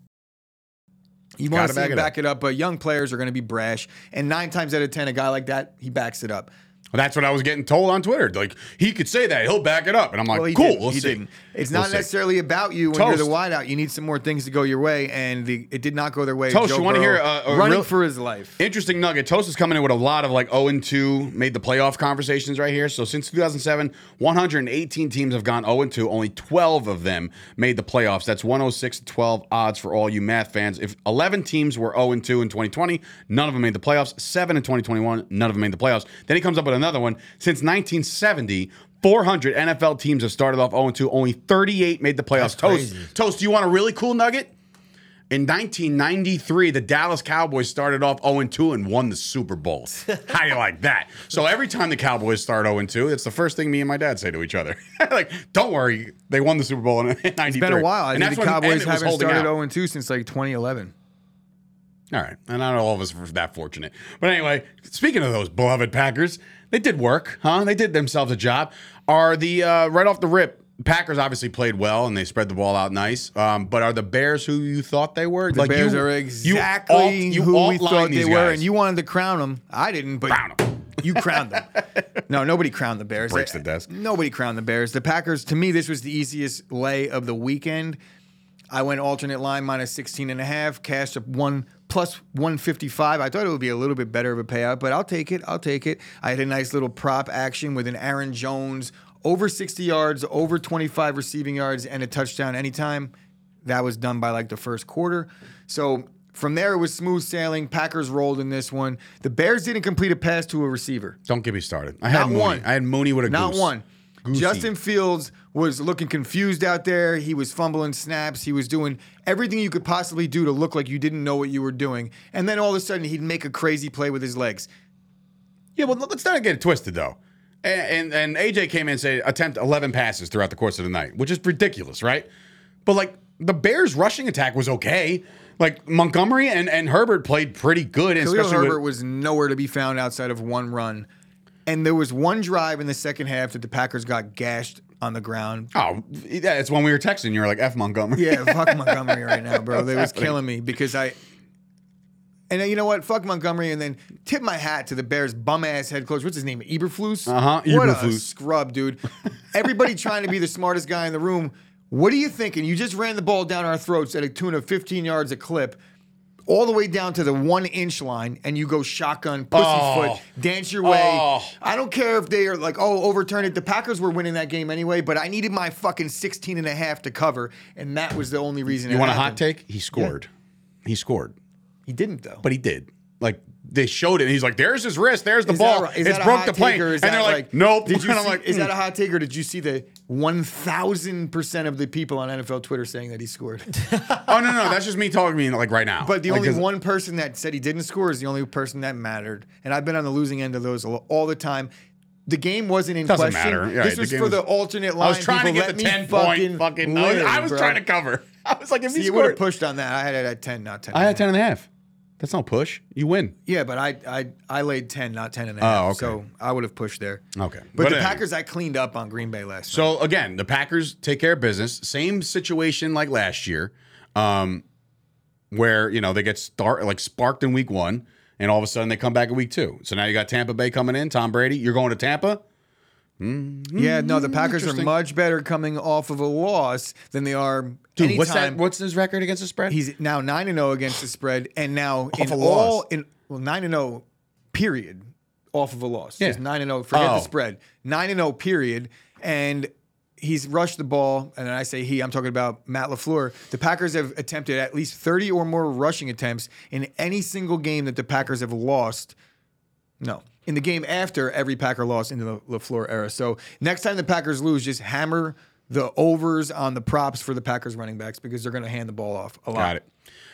You want see back him it back it up, but young players are going to be brash. And nine times out of 10, a guy like that, he backs it up. Well, that's what I was getting told on Twitter. Like, he could say that. He'll back it up. And I'm like, Well, cool. didn't. We'll he see. didn't. It's We'll not see. necessarily about you when you're the Toast. wideout. You need some more things to go your way, and the, it did not go their way. Toast, Joe you wanna hear a- a running real- for his life? Interesting nugget. Toast is coming in with a lot of like 0 and 2 made the playoff conversations right here. So since 2007, 118 teams have gone 0 and 2. Only 12 of them made the playoffs. That's 106 to 12 odds for all you math fans. If 11 teams were 0 and 2 in 2020, none of them made the playoffs. 7 in 2021, none of them made the playoffs. Then he comes up with another one. Since 1970, 400 NFL teams have started off 0 and 2. Only 38 made the playoffs. Toast, crazy. Toast, do you want a really cool nugget? In 1993, the Dallas Cowboys started off 0 2 and won the Super Bowl. [laughs] How you like that? So every time the Cowboys start 0 2, it's the first thing me and my dad say to each other. [laughs] like, don't worry, they won the Super Bowl in [laughs] 93. It's been a while. I and think the Cowboys haven't started out. 0 2 since like 2011. All right. And not all of us were that fortunate. But anyway, speaking of those beloved Packers, they did work, huh? They did themselves a job. Are the, uh, right off the rip, Packers obviously played well and they spread the ball out nice. Um, but are the Bears who you thought they were? The Bears are exactly who we thought they were, and you wanted to crown them. I didn't, but Crown 'em. you crowned them. [laughs] No, nobody crowned the Bears. Breaks the desk. Nobody crowned the Bears. The Packers, to me, this was the easiest lay of the weekend. I went alternate line minus 16 and a half, cashed up one plus 155. I thought it would be a little bit better of a payout, but I'll take it. I'll take it. I had a nice little prop action with an Aaron Jones over 60 yards, over 25 receiving yards, and a touchdown anytime. That was done by like the first quarter. So from there, it was smooth sailing. Packers rolled in this one. The Bears didn't complete a pass to a receiver. Don't get me started. I had Not Mooney. one. I had Mooney with a Not goose. one. Goosey. Justin Fields was looking confused out there. He was fumbling snaps. He was doing everything you could possibly do to look like you didn't know what you were doing. And then all of a sudden, he'd make a crazy play with his legs. Yeah, well, let's not get it twisted though. And, and and AJ came in and said attempt 11 passes throughout the course of the night, which is ridiculous, right? But like the Bears' rushing attack was okay. Like Montgomery and, and Herbert played pretty good, and Khalil especially Herbert with, was nowhere to be found outside of one run. And there was one drive in the second half that the Packers got gashed on the ground. oh, yeah, it's when we were texting. You were like F Montgomery. Yeah, fuck [laughs] Montgomery right now, bro. They was killing me because I. And then, you know what? Fuck Montgomery, and then tip my hat to the Bears' bum ass head coach. What's his name? Eberflus. Uh-huh, What a scrub, dude. [laughs] Everybody trying to be the smartest guy in the room. What are you thinking? You just ran the ball down our throats at a tune of 15 yards a clip, all the way down to the one inch line, and you go shotgun, pussyfoot, Oh. dance your way. Oh. I don't care if they are like, oh, overturn it. The Packers were winning that game anyway, but I needed my fucking 16 and a half to cover, and that was the only reason. You want a hot take? He scored. He scored, He didn't though. but he did. Like they showed it. And he's like, "There's his wrist. There's the Is ball. that it's broke the plane." take, or is and they're like, like, "Nope." Did [laughs] you see, like, is that a mm. hot take, or did you see the one thousand percent of the people on NFL Twitter saying that he scored? [laughs] oh no, no, that's just me talking to me like right now. But the Like, only one person that said he didn't score is the only person that mattered. And I've been on the losing end of those all the time. The game wasn't in Doesn't question. matter. Yeah, this was for was- the alternate line. I was trying to get the ten fucking point fucking. I was, I was trying to cover. [laughs] I was like, if See, he you would have pushed on that. I had it at ten, not ten. I had ten and a half. That's not push. You win. Yeah, but I I I laid ten, not ten and a half. Oh, okay. So I would have pushed there. Okay. But, But the anyway. Packers, I cleaned up on Green Bay last night. So again, the Packers take care of business. Same situation like last year, um, where you know they get start like sparked in week one, and all of a sudden they come back in week two. So now you got Tampa Bay coming in. Tom Brady, you're going to Tampa. Mm-hmm. Yeah, no, the hmm, Packers are much better coming off of a loss than they are Dude, anytime. what's that? What's his record against the spread? He's now nine and zero against the spread, and now in a all loss. in well nine and zero, period, off of a loss. Yeah. Nine and zero. Forget Oh. the spread. Nine and zero, period, and. He's rushed the ball, and I say he, I'm talking about Matt LaFleur. The Packers have attempted at least 30 or more rushing attempts in any single game that the Packers have lost no. In the game after every Packer loss into the LaFleur era. So next time the Packers lose, just hammer the overs on the props for the Packers running backs because they're going to hand the ball off a lot. Got it.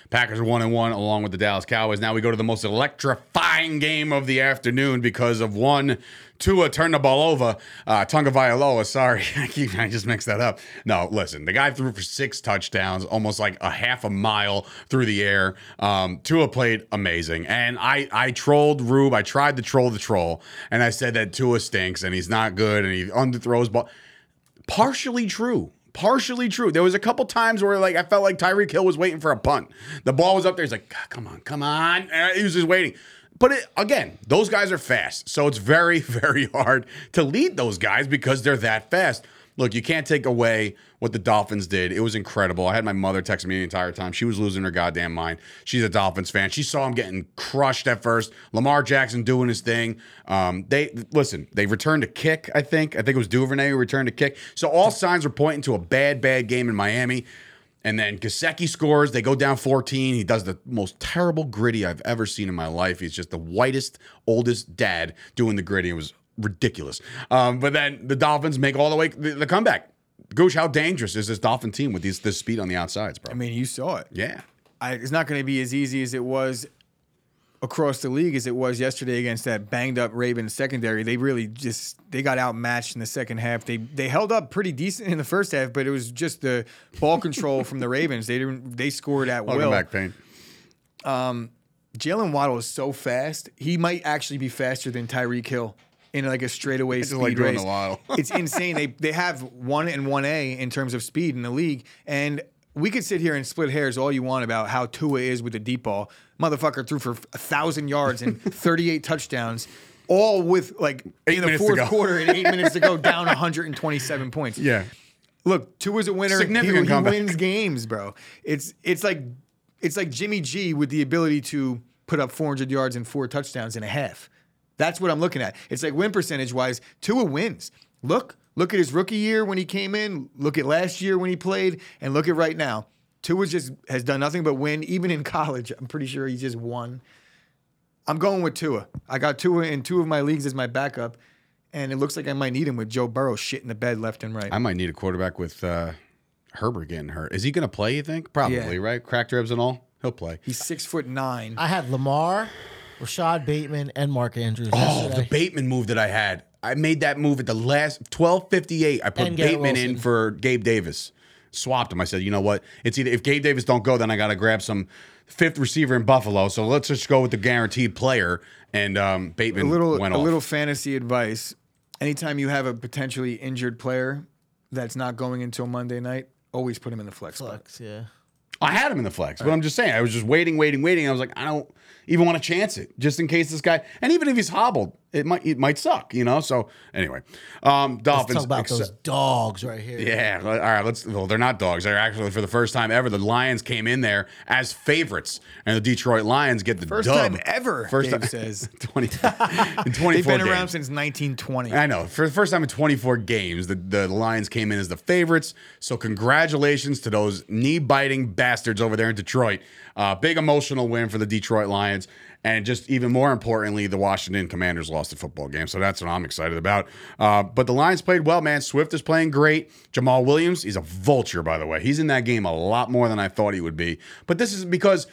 Packers are one and one along with the Dallas Cowboys. Now we go to the most electrifying game of the afternoon because of one Tua turned the ball over. Uh, Tunga Vailoa, sorry, [laughs] I keep I just mixed that up. No, listen, the guy threw for six touchdowns, almost like a half a mile through the air. Um, Tua played amazing, and I I trolled Rube. I tried to troll the troll, and I said that Tua stinks and he's not good and he underthrows ball partially true. Partially true. There was a couple times where like I felt like Tyreek Hill was waiting for a punt. The ball was up there. He's like, ah, come on, come on. And he was just waiting. But it, again, those guys are fast. So it's very, [laughs] very hard to lead those guys because they're that fast. Look, you can't take away what the Dolphins did. It was incredible. I had my mother text me the entire time. She was losing her goddamn mind. She's a Dolphins fan. She saw him getting crushed at first. Lamar Jackson doing his thing. Um, they listen. They returned a kick. I think. I think it was Duvernay who returned a kick. So all signs were pointing to a bad, bad game in Miami. And then Gesicki scores. They go down 14. He does the most terrible Griddy I've ever seen in my life. He's just the whitest, oldest dad doing the Griddy. It was ridiculous. Um, but then the Dolphins make all the way the, the comeback. Gooch, how dangerous is this Dolphin team with these this speed on the outsides, bro? I mean, you saw it. yeah. I, it's not going to be as easy as it was across the league as it was yesterday against that banged up Ravens secondary. They really just they got outmatched in the second half. They they held up pretty decent in the first half, but it was just the ball control from the Ravens. They didn't they scored at Welcome will. back, Payne. Jaylen Waddle is so fast. He might actually be faster than Tyreek Hill in like a straightaway speed like race. [laughs] it's insane. They they have one and one A in terms of speed in the league, and we could sit here and split hairs all you want about how Tua is with the deep ball. Motherfucker threw for a thousand yards and [laughs] 38 touchdowns, all with like Eight in the fourth quarter and eight minutes to go, [laughs] down 127 points. Yeah. Look, Tua's a winner. Significant he, he wins games, bro. It's it's like it's like Jimmy G with the ability to put up 400 yards and four touchdowns in a half. That's what I'm looking at. It's like win percentage wise, Tua wins. Look, look at his rookie year when he came in. Look at last year when he played, and look at right now. Tua just has done nothing but win. Even in [laughs] college, I'm pretty sure he just won. I'm going with Tua. I got Tua in two of my leagues as my backup, and it looks like I might need him with Joe Burrow shit in the bed left and right. I might need a quarterback with uh, Herbert getting hurt. Is he going to play? You think? Probably, Yeah. right? Cracked ribs and all. He'll play. He's six foot nine. I had Lamar, Rashod Bateman, and Mark Andrews. Oh, the. Bateman move that I had. I made that move at the last twelve fifty eight. I put And Garrett Bateman in for Gabe Davis. Swapped him. I said, you know what? It's either if Gabe Davis don't go, then I got to grab some fifth receiver in Buffalo. So let's just go with the guaranteed player. And um, a Bateman little went a off. little fantasy advice. Anytime you have a potentially injured player that's not going until Monday night, always put him in the flex spot. Flex, yeah. I had him in the flex, but I'm just saying, I was just waiting, waiting, waiting. I was like, I don't even want to chance it, just in case this guy, and even if he's hobbled, it might it might suck, you know. So anyway, um, Let's Dolphins. talk about ex- those dogs right here. yeah, all right. Let's. Well, they're not dogs. They're actually for the first time ever. The Lions came in there as favorites, and the Detroit Lions get the First dub. time ever, First Dave time [laughs] says. twenty in twenty They've four been around games. since 1920. I know. For the first time in 24 games, the, the Lions came in as the favorites. So, congratulations to those knee biting bastards over there in Detroit. Uh, big emotional win for the Detroit Lions. And just even more importantly, the Washington Commanders lost the football game. So, that's what I'm excited about. Uh, but the Lions played well, man. Swift is playing great. Jamaal Williams, he's a vulture, by the way. He's in that game a lot more than I thought he would be. But this is because.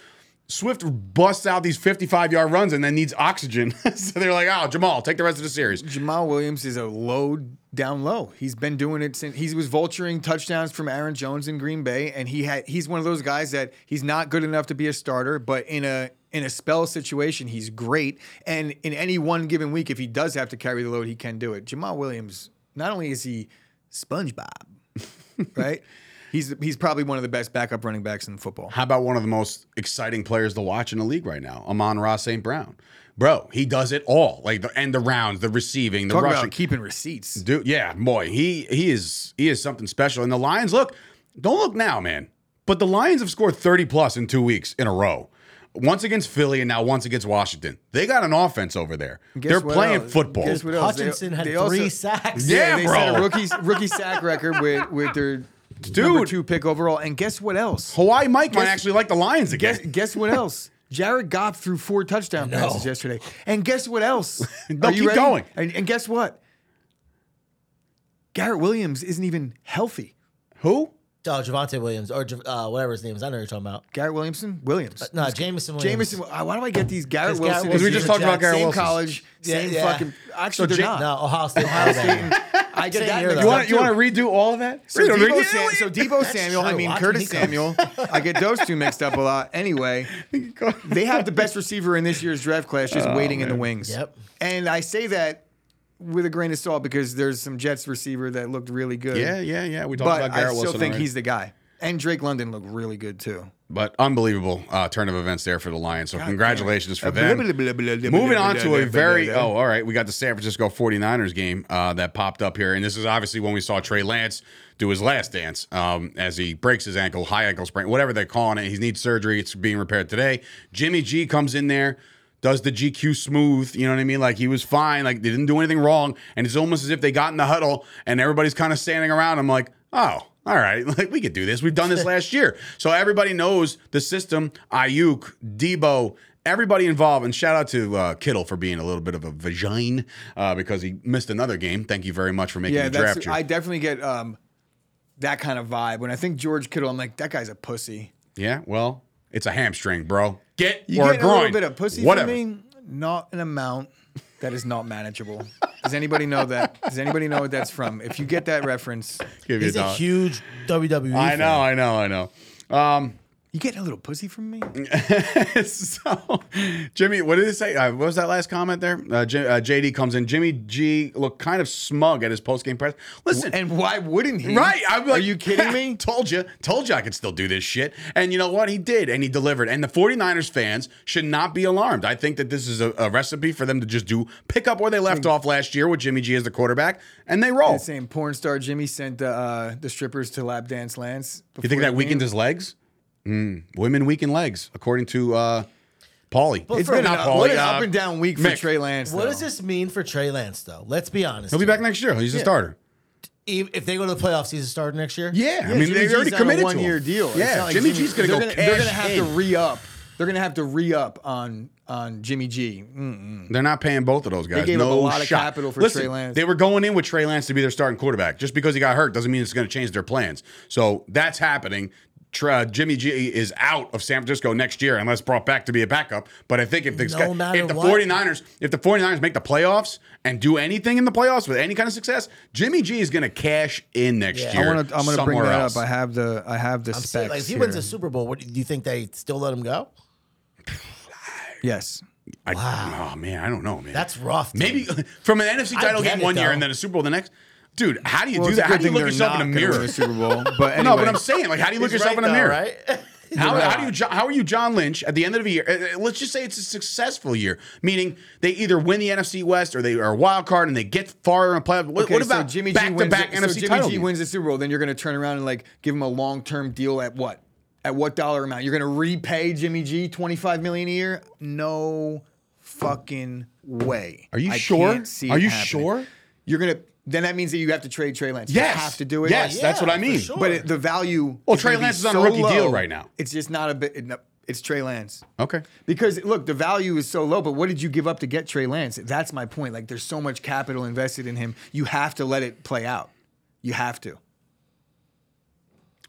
Swift busts out these 55 yard runs and then needs oxygen. [laughs] so they're like, oh, Jamaal, take the rest of the series. Jamaal Williams is a low down low. He's been doing it since he was vulturing touchdowns from Aaron Jones in Green Bay, and he had he's one of those guys that he's not good enough to be a starter, but in a in a spell situation, he's great. And in any one given week, if he does have to carry the load, he can do it. Jamaal Williams, not only is he SpongeBob, [laughs] right? He's he's probably one of the best backup running backs in football. How about one of the most exciting players to watch in the league right now, Amon-Ra St. Brown? Bro, he does it all. Like the and the rounds, the receiving, the Talk rushing. about keeping receipts. Dude, yeah, boy, he he is he is something special. And the Lions, look, don't look now, man. But the Lions have scored 30 plus in two weeks in a row. Once against Philly and now once against Washington. They got an offense over there. Guess They're playing else? football. Guess what else? They- Hutchinson had they three also- sacks. Yeah, they bro. set a rookie rookie sack record with with their number two pick overall. And guess what else? Hawaii Mike might actually like the Lions again. Guess guess what [laughs] else? Jared Goff threw four touchdown passes yesterday. And guess what else? [laughs] No, Are you keep ready? going. And, and guess what? Garrett Williams isn't even healthy. Who? Oh, Javonte Williams or Jav- uh, whatever his name is. I know what you're talking about. Garrett Williamson? Williams. No, Jameson Williams. Jameson. uh, Why do I get these Garrett 'Cause Garrett Wilson? Wilson we just talked about Garrett same Wilson. college, Yeah, same yeah. fucking. Actually, they're Ja- not. No, Ohio State. Ohio Ohio State. State. I get Same that. year, mixed. You want you want to redo all of that? So Redo- Deebo, redo- Sam, so Deebo Samuel, I mean Watch Curtis Nico. Samuel. I get those two mixed up a lot. Anyway, [laughs] they have the best receiver in this year's draft class just Oh, waiting in the wings. Yep. And I say that with a grain of salt because there's some Jets receiver that looked really good. Yeah, yeah, yeah. We talked But about I still Wilson. think already. he's the guy. And Drake London looked really good too. But unbelievable uh, turn of events there for the Lions. So congratulations for them. Moving Moving on to a very oh, all right. We got the San Francisco 49ers game uh, that popped up here, and this is obviously when we saw Trey Lance do his last dance um, as he breaks his ankle, high ankle sprain, whatever they're calling it. He needs surgery. It's being repaired today. Jimmy G comes in there. Does the GQ smooth, you know what I mean? Like he was fine, like they didn't do anything wrong, and it's almost as if they got in the huddle and everybody's kind of standing around. I'm like, oh, all right, [laughs] like we could do this. We've done this [laughs] last year. So everybody knows the system. Aiyuk, Deebo, everybody involved. And shout out to uh, Kittle for being a little bit of a vagine uh, because he missed another game. Thank you very much for making Yeah, the draft. I definitely get um, that kind of vibe. When I think George Kittle, I'm like, that guy's a pussy. yeah, well, it's a hamstring, bro. Get You or get a groin. a little bit of pussy Whatever. from me, not an amount that is not manageable. Does anybody know that? Does anybody know what that's from? If you get that reference, Give you He's a dog. huge WWE. I fan. know, I know, I know. Um, you getting a little pussy from me? [laughs] so, Jimmy, what did it say? Uh, what was that last comment there? Uh, J- uh, JD comes in. Jimmy G looked kind of smug at his post game press. Listen, And why wouldn't he? Right. I'm like, Are you kidding me? [laughs] told you. Told you I could still do this shit. And you know what? He did. And he delivered. And the 49ers fans should not be alarmed. I think that this is a, a recipe for them to just do pick up where they left off last year with Jimmy G as the quarterback and they roll. The same porn star Jimmy sent uh, uh, the strippers to lap dance Lance. You think that weakened weekend? his legs? Mm, women weaken legs, according to uh, Paulie. It's For- been an, not up- Paulie, what an uh, up and down week for Mick. Trey Lance. What though. does this mean for Trey Lance, though? Let's be honest. He'll be back next year. He's a starter. If if they go to the playoffs, he's a starter next year. Yeah, I Yeah, mean Jimmy they G's already on committed a one to year him. deal. It's Yeah, not like Jimmy, G's gonna they're go Gonna, cash they're gonna have in. to re up they're gonna have to re up on on Jimmy G. Mm. They're not paying both of those guys. gave up no a lot of shot. capital for Listen, Trey Lance. They were going in with Trey Lance to be their starting quarterback. Just because he got hurt doesn't mean it's going to change their plans. So that's happening. Tr- uh, Jimmy G is out of San Francisco next year unless brought back to be a backup. But I think if the, No matter if the what. 49ers if the 49ers make the playoffs and do anything in the playoffs with any kind of success, Jimmy G is going to cash in next Yeah. year. I want to. I'm gonna bring that else. up. I have the. I have the I'm specs. saying, like, if he here. wins the Super Bowl, what, do you think they still let him go? [sighs] yes. I, Oh man, I don't know, man. That's rough. dude. Maybe [laughs] from an NFC title game it, one year and then a Super Bowl the next. Dude, how do you Well, do that? How do you look yourself in a mirror? the Super Bowl. [laughs] But No, but I'm saying, like, how do you look He's yourself right, in a though, mirror? right? [laughs] How, how do you how are you John Lynch at the end of the year? uh, uh, Let's just say it's a successful year, meaning they either win the NFC West or they are a wild card and they get far in the playoffs. What, Okay, what so about Jimmy G back to wins back the- NFC so Jimmy title? G wins the Super Bowl, then you're going to turn around and like give him a long term deal at what? At what dollar amount? You're going to repay Jimmy G 25 million a year? No fucking way. Are you I sure? Are you happening. sure? You're going to then that means that you have to trade Trey Lance. Yes. You have to do it. Yes, that's what I for mean. sure. But it, the value. Well, is Trey gonna be Lance is on a so rookie deal right now. It's just not a bit. no, It's Trey Lance. Okay. Because look, the value is so low, but what did you give up to get Trey Lance? That's my point. Like there's so much capital invested in him. You have to let it play out. You have to.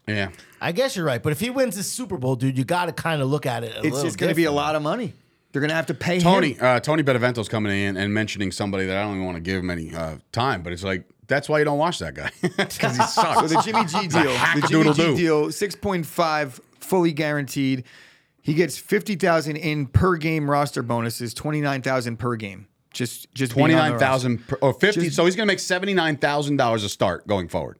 Yeah. I guess you're right. But if he wins the Super Bowl, dude, you got to kind of look at it. A little. It's just going to be a lot of money. They're going to have to pay Tony him. uh, Tony Benevento's coming in and mentioning somebody that I don't even want to give him any uh, time, but it's like that's why you don't watch that guy [laughs] because he [laughs] sucks. So the Jimmy G deal, the Jimmy G hackadoodle-doo. deal, six point five fully guaranteed. He gets fifty thousand in per game roster bonuses, twenty nine thousand per game. Just just twenty nine thousand on Twenty the nine roster. thousand or fifty. Just- so he's going to make seventy nine thousand dollars a start going forward.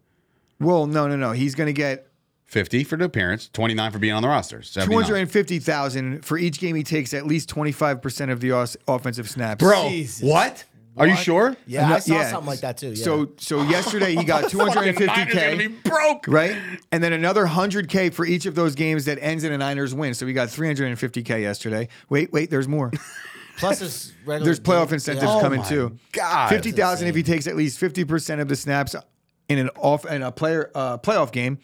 Well, no, no, no. He's going to get 50 for the appearance, 29 for being on the roster. 79. 250,000 for each game he takes at least 25% of the os- offensive snaps. Bro, Jesus. what? Are you What? sure? Yeah, I saw something like that too. Yeah. So so yesterday he got [laughs] Fucking Niners gonna be 250k, broke. right? And then another 100k for each of those games that ends in a Niners win. So we got 350k yesterday. Wait, wait, there's more. [laughs] plus there's regular There's playoff yeah. incentives Oh coming my too. God. 50,000 if he takes at least 50% of the snaps in an off in a player uh, playoff game.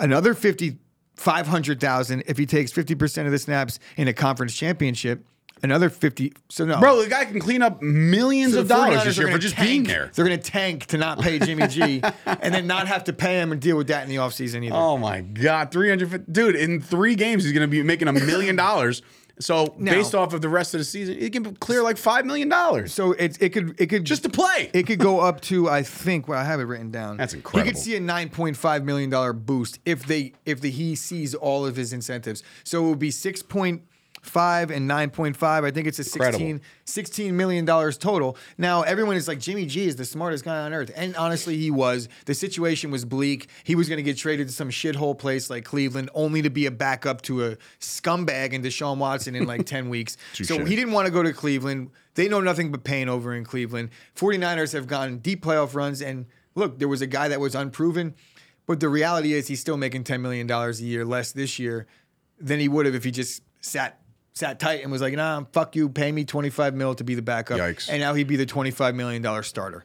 Another 50 500,000 if he takes 50% of the snaps in a conference championship. Another 50 so no. Bro, the guy can clean up millions So of dollars this year for just tank. being there. They're going to tank to not pay Jimmy G [laughs] and then not have to pay him and deal with that in the offseason either. Oh my God, 350. Dude, in three games, he's going to be making a million dollars. So, based off of the rest of the season, he can clear like $5 million So it, it could it could just to play. it could go up to I think well I have it written down. That's He incredible. could see a nine point five million dollar boost if they if the he sees all of his incentives. So it would be six point five and nine point five. I think it's a 16, 16 million dollars total. Now everyone is like Jimmy G is the smartest guy on earth, and honestly he was. The situation was bleak. He was going to get traded to some shithole place like Cleveland, only to be a backup to a scumbag and Deshaun Watson in like [laughs] ten weeks. So he didn't want to go to Cleveland. They know nothing but pain over in Cleveland. 49ers have gone deep playoff runs. And look, there was a guy that was unproven, but the reality is he's still making $10 million a year less this year than he would have if he just sat sat tight and was like, nah, fuck you, pay me 25 mil to be the backup. Yikes. And now he'd be the $25 million starter.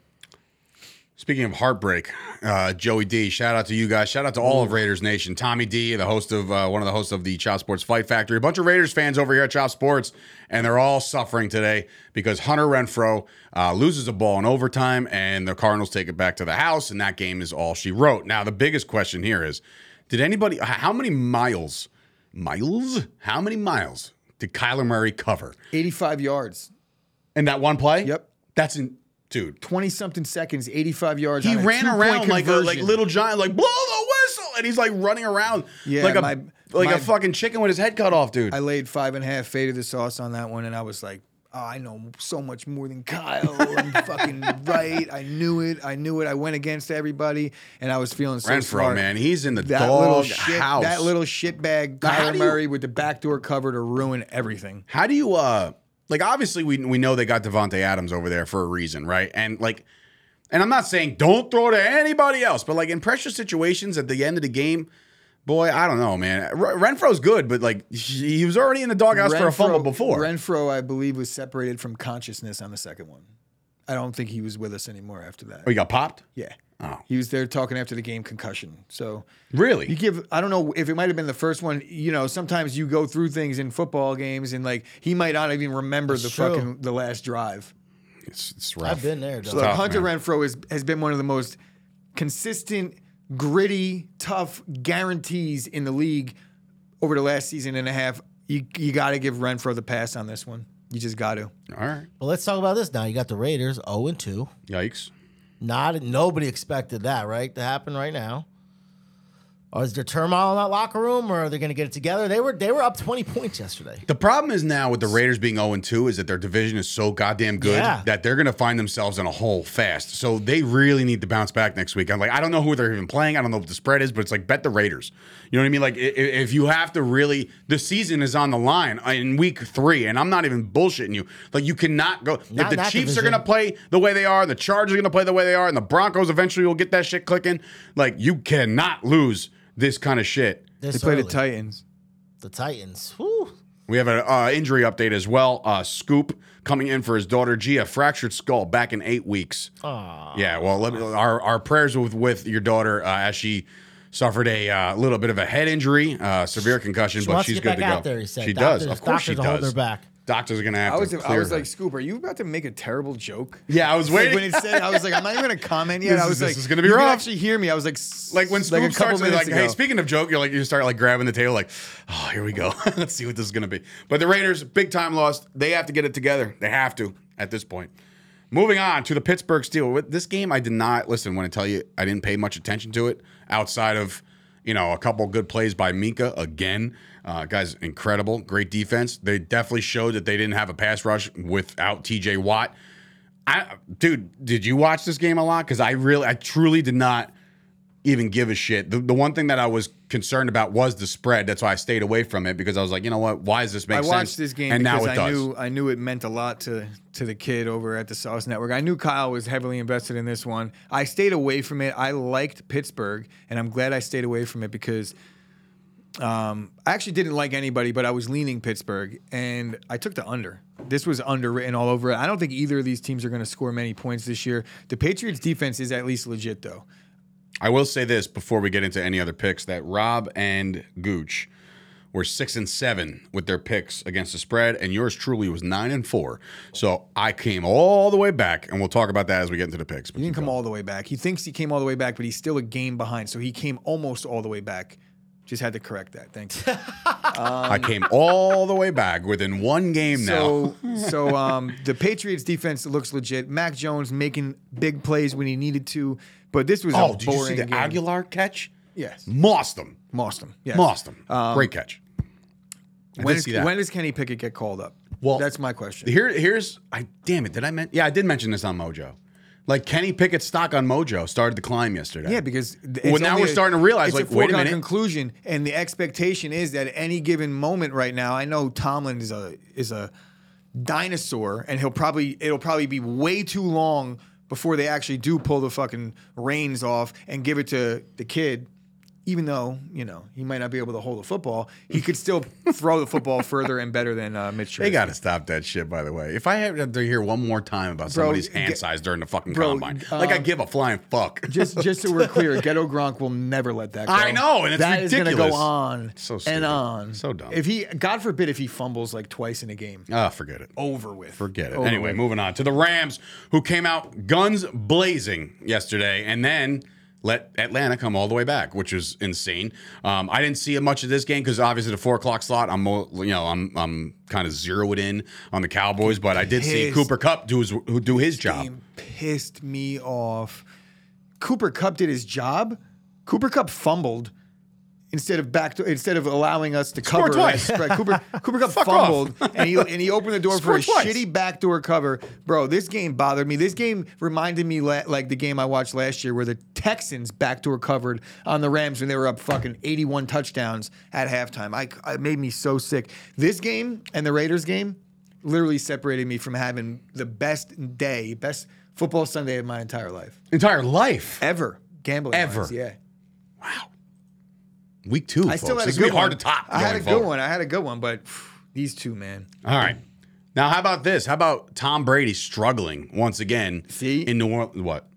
Speaking of heartbreak, uh, Joey D, shout out to you guys. Shout out to all of Raiders Nation. Tommy D, the host of uh, one of the hosts of the Chop Sports Fight Factory. A bunch of Raiders fans over here at Chop Sports, and they're all suffering today because Hunter Renfrow uh, loses a ball in overtime, and the Cardinals take it back to the house, and that game is all she wrote. Now, the biggest question here is: Did anybody? How many miles? Miles? How many miles did Kyler Murray cover 85 yards, in that one play? Yep. That's in, dude. 20 something seconds, 85 yards. He ran around like a, like little giant, like blow the whistle, and he's like running around Yeah, like a my- like my- a fucking chicken with his head cut off, dude. I laid five and a half faded the sauce on that one, and I was like, oh, I know so much more than Kyle. I'm [laughs] fucking right. I knew it. I knew it. I went against everybody, and I was feeling so Renfrow, smart. man, he's in the That little dog shit, house. that little shitbag Kyler you- Murray with the backdoor cover to ruin everything. How do you uh like obviously we we know they got Davante Adams over there for a reason, right? And like and I'm not saying don't throw to anybody else, but like in pressure situations at the end of the game, boy, I don't know, man. R- Renfrow's good, but like he he was already in the doghouse for a fumble before. Renfrow, I believe, was separated from consciousness on the second one. I don't think he was with us anymore after that. oh, he got popped? Yeah. Oh. He was there talking after the game concussion. So Really? you give I don't know if it might have been the first one. You know, sometimes you go through things in football games and like he might not even remember the true. fucking the last drive. It's, it's rough. I've been there. Though. Look, tough, Hunter man. Renfrow is, has been one of the most consistent, gritty, tough guarantees in the league over the last season and a half. You you got to give Renfrow the pass on this one. You just got to. All right. But let's talk about this now. You got the Raiders 0 and 2. Yikes. Not nobody expected that, right? To happen right now. Or is there turmoil in that locker room, or are they going to get it together? They were they were up 20 points yesterday. The problem is now with the Raiders being 0 2 is that their division is so goddamn good Yeah. that they're going to find themselves in a hole fast. So they really need to bounce back next week. I'm like, I don't know who they're even playing. I don't know what the spread is, but it's like bet the Raiders. You know what I mean? Like if you have to really, the season is on the line in week three, and I'm not even bullshitting you. Like you cannot go. Not if the Chiefs are going to play the way they are, the Chargers are going to play the way they are, and the Broncos eventually will get that shit clicking. Like you cannot lose this kind of shit. They This play the. Titans. The Titans. Whew. We have an uh, injury update as well. Uh, Scoop coming in for his daughter Gia, fractured skull back in eight weeks. Yeah, well, let me, our our prayers with with your daughter uh, as she suffered a uh, little bit of a head injury, uh, severe concussion, She but wants to she's get good back to go. out there, he said. She does, of course, she doctors will hold does. her back. Doctors are gonna have I was to I was her. like, Scoop, are you about to make a terrible joke? yeah, I was Like waiting. when it said, I was like, I'm not even gonna comment yet. This I is- was this like, is gonna be you can rough. actually hear me. I was like, like when Scoop like starts like, minutes hey, speaking of joke, you're like you start like grabbing the tail, like, oh, here we go. [laughs] Let's see what this is gonna be. But the Raiders, big time loss. They have to get it together. They have to at this point. Moving on to the Pittsburgh Steelers. With This game, I did not listen when I tell you I didn't pay much attention to it outside of you know a couple good plays by Minkah again. Uh, guys, incredible, great defense. They definitely showed that they didn't have a pass rush without T.J. Watt. I, dude, did you watch this game a lot? Because I really, I truly did not even give a shit. The, the one thing that I was concerned about was the spread. That's why I stayed away from it because I was like, you know what? Why does this make I sense? watched this game and now because it I does. knew I knew it meant a lot to to the kid over at the Sauce Network. I knew Kyle was heavily invested in this one. I stayed away from it. I liked Pittsburgh, and I'm glad I stayed away from it because um, I actually didn't like anybody, but I was leaning Pittsburgh, and I took the under. This was underwritten all over it. I don't think either of these teams are going to score many points this year. The Patriots' defense is at least legit, though. I will say this before we get into any other picks that Rob and Gooch were six and seven with their picks against the spread, and yours truly was nine and four. So I came all the way back, and we'll talk about that as we get into the picks. But He didn't come all the way back. He thinks he came all the way back, but he's still a game behind. So he came almost all the way back. Just had to correct that. Thanks. you. [laughs] I came all the way back within one game now. So, [laughs] so um, the Patriots defense looks legit. Mac Jones making big plays when he needed to, but this was Oh, a did boring you see the game. Agholor catch? Yes, Mossed him. Mossed him. Yes. Mossed him. Great catch. I When, did see that. when does Kenny Pickett get called up? Well, that's my question. Here, here's I damn it. Did I mention? Yeah, I did mention this on Mojo. Like Kenny Pickett's stock on Mojo started to climb yesterday. Yeah, because Well, now we're starting to realize, it's like, a wait a minute. conclusion, and the expectation is that at any given moment right now, I know Tomlin is a is a dinosaur, and he'll probably it'll probably be way too long before they actually do pull the fucking reins off and give it to the kid. Even though you know he might not be able to hold a football, he could still [laughs] throw the football further and better than uh, Mitch. They got to stop that shit. By the way, if I have to hear one more time about Bro, somebody's hand get- size during the fucking bro, combine, like I um, give a flying fuck. Just just so we're clear, [laughs] Ghetto Gronk will never let that go. I know, and it's That is gonna go on So stupid. and on. So dumb. If he, God forbid, if he fumbles like twice in a game, Ah, forget it. over with. Forget it. Over Anyway, with. moving on to the Rams, who came out guns blazing yesterday, and then let Atlanta come all the way back, which was insane. Um, I didn't see much of this game because obviously the four o'clock slot. I'm you know I'm I'm kind of zeroed in on the Cowboys, but I did see Cooper Kupp do his who do his job. Game pissed me off. Cooper Kupp did his job. Cooper Kupp fumbled instead of back to, instead of allowing us to cover twice. spread. Cooper [laughs] Cooper Kupp fumbled and he [laughs] and he opened the door for a twice. shitty backdoor cover. Bro, this game bothered me. This game reminded me la- like the game I watched last year where the Texans backdoor covered on the Rams when they were up fucking 81 touchdowns at halftime. I it made me so sick. This game and the Raiders game literally separated me from having the best day, best football Sunday of my entire life. Entire life, Ever. Gambling Ever. wise, yeah. Week two. I still folks. had a This is good be hard one. to top. I had a going good one. I had a good one, but these two, man. All right. Now, how about this? How about Tom Brady struggling once again See? in New Orleans? What?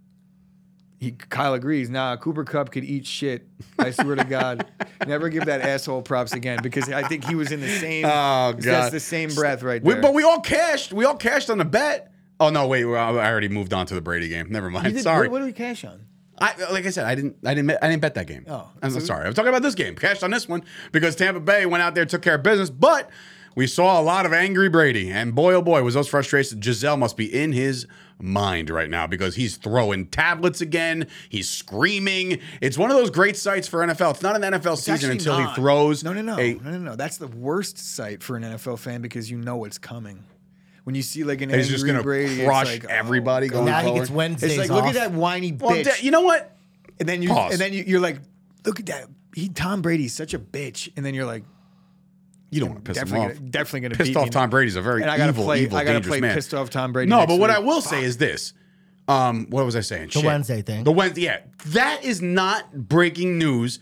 he, Kyle agrees. Nah, Cooper Kupp could eat shit. I swear to God, [laughs] never give that asshole props again because I think he was in the same. Oh, That's God. the same breath right We, there. but we all cashed. We all cashed on the bet. Oh no, wait. I already moved on to the Brady game. Never mind. Did- Sorry. What, what did we cash on? I, like I said, I didn't, I didn't, I didn't bet that game. Oh, I'm so- sorry. I'm talking about this game. Cashed on this one because Tampa Bay went out there, took care of business, but we saw a lot of angry Brady, and boy, oh boy, was those frustrations. Gisele must be in his mind right now because he's throwing tablets again. He's screaming. It's one of those great sights for NFL. It's not an NFL It's season until not. he throws. No, no, no, a- no, no, no. That's the worst sight for an NFL fan because you know what's coming. When you see like an he's angry just gonna Brady, crush it's like, everybody oh, going now he forward. gets Wednesdays It's like off. look at that whiny Well, bitch. da- you know what? and then you Pause. and then you, you're like, look at that. He Tom Brady's such a bitch. And then you're like, You don't want to piss him off. gonna, definitely gonna pissed beat off me Tom. Brady's a very And I gotta evil, play. evil, I gotta dangerous play man. pissed off Tom Brady. No, but what week. I will say is this. Um, what was I saying? The Wednesday thing. The Wednesday, yeah. That is not breaking news.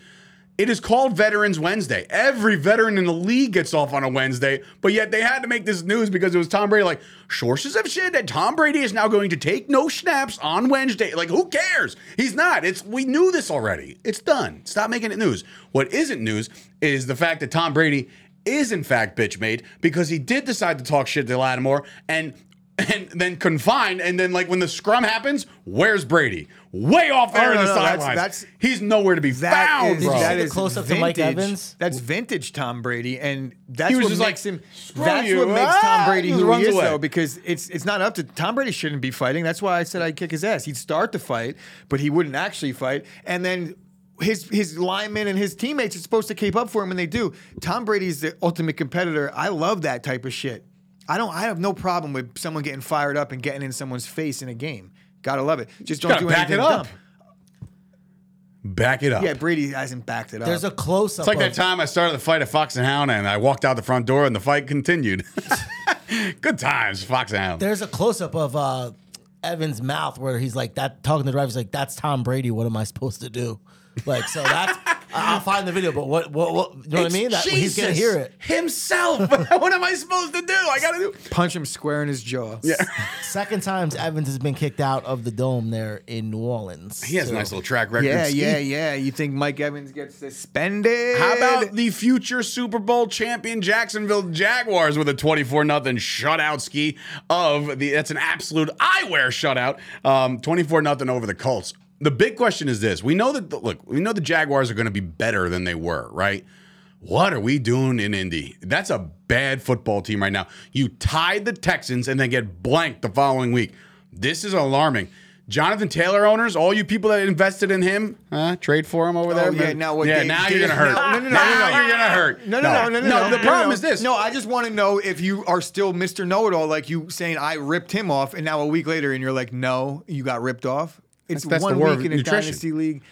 It is called Veterans Wednesday. Every veteran in the league gets off on a Wednesday, but yet they had to make this news because it was Tom Brady. Like, sources have said that Tom Brady is now going to take no snaps on Wednesday. Like, who cares? He's not. It's we knew this already. It's done. Stop making it news. What isn't news is the fact that Tom Brady is in fact bitch made because he did decide to talk shit to Lattimore and and then confined, and then like when the scrum happens, where's Brady? Way off there Oh, in the no, that's- sidelines. that's- He's nowhere to be That found, is, bro. that the is close-up to. Mike Evans? That's vintage Tom Brady, and that's He was what just makes like, him. That's you." what makes Ah, Tom Brady he who runs he is, away. though, because it's it's not up to Tom Brady shouldn't be fighting. That's why I said I'd kick his ass. He'd start the fight, but he wouldn't actually fight, and then. His his linemen and his teammates are supposed to keep up for him, and they do. Tom Brady's the ultimate competitor. I love that type of shit. I don't. I have no problem with someone getting fired up and getting in someone's face in a game. Gotta love it. Just don't gotta do back anything it up. dumb. Back it up. Yeah, Brady hasn't backed it up. There's a close up. It's like that time I started the fight at Fox and Hound, and I walked out the front door, and the fight continued. [laughs] Good times, Fox and Hound. There's a close up of uh, Evan's mouth where he's like that talking to the driver. He's like, "That's Tom Brady. What am I supposed to do?" Like so. That's I'll find the video. But what what what? You know what I mean? That, he's gonna hear it. himself. [laughs] what am I supposed to do? I gotta do. punch him square in his jaw. Yeah, [laughs] Second times Evans has been kicked out of the dome there in New Orleans. he has a So- nice little track record. Yeah, Ski. yeah, yeah. You think Mike Evans gets suspended? How about the future Super Bowl champion Jacksonville Jaguars with a 24 nothing shutout ski of the that's an absolute eyewear shutout. Um 24 nothing over the Colts. The big question is this. We know that look, we know the Jaguars are going to be better than they were, right? What are we doing in Indy? That's a bad football team right now. You tied the Texans and then get blanked the following week. This is alarming. Jonathan Taylor owners, all you people that invested in him, huh? Trade for him over oh, there. Oh, yeah, man? now what? Yeah, Dave- now you're gonna [laughs] hurt. No, no, no, no, now no, no. you're gonna hurt. No, no, no, no, no. no, The no, problem no. is this. No, I just want to know if you are still Mr. Know It All, like you saying I ripped him off, and now a week later, and you're like, no, you got ripped off. It's That's- that's one week in a nutrition. dynasty league.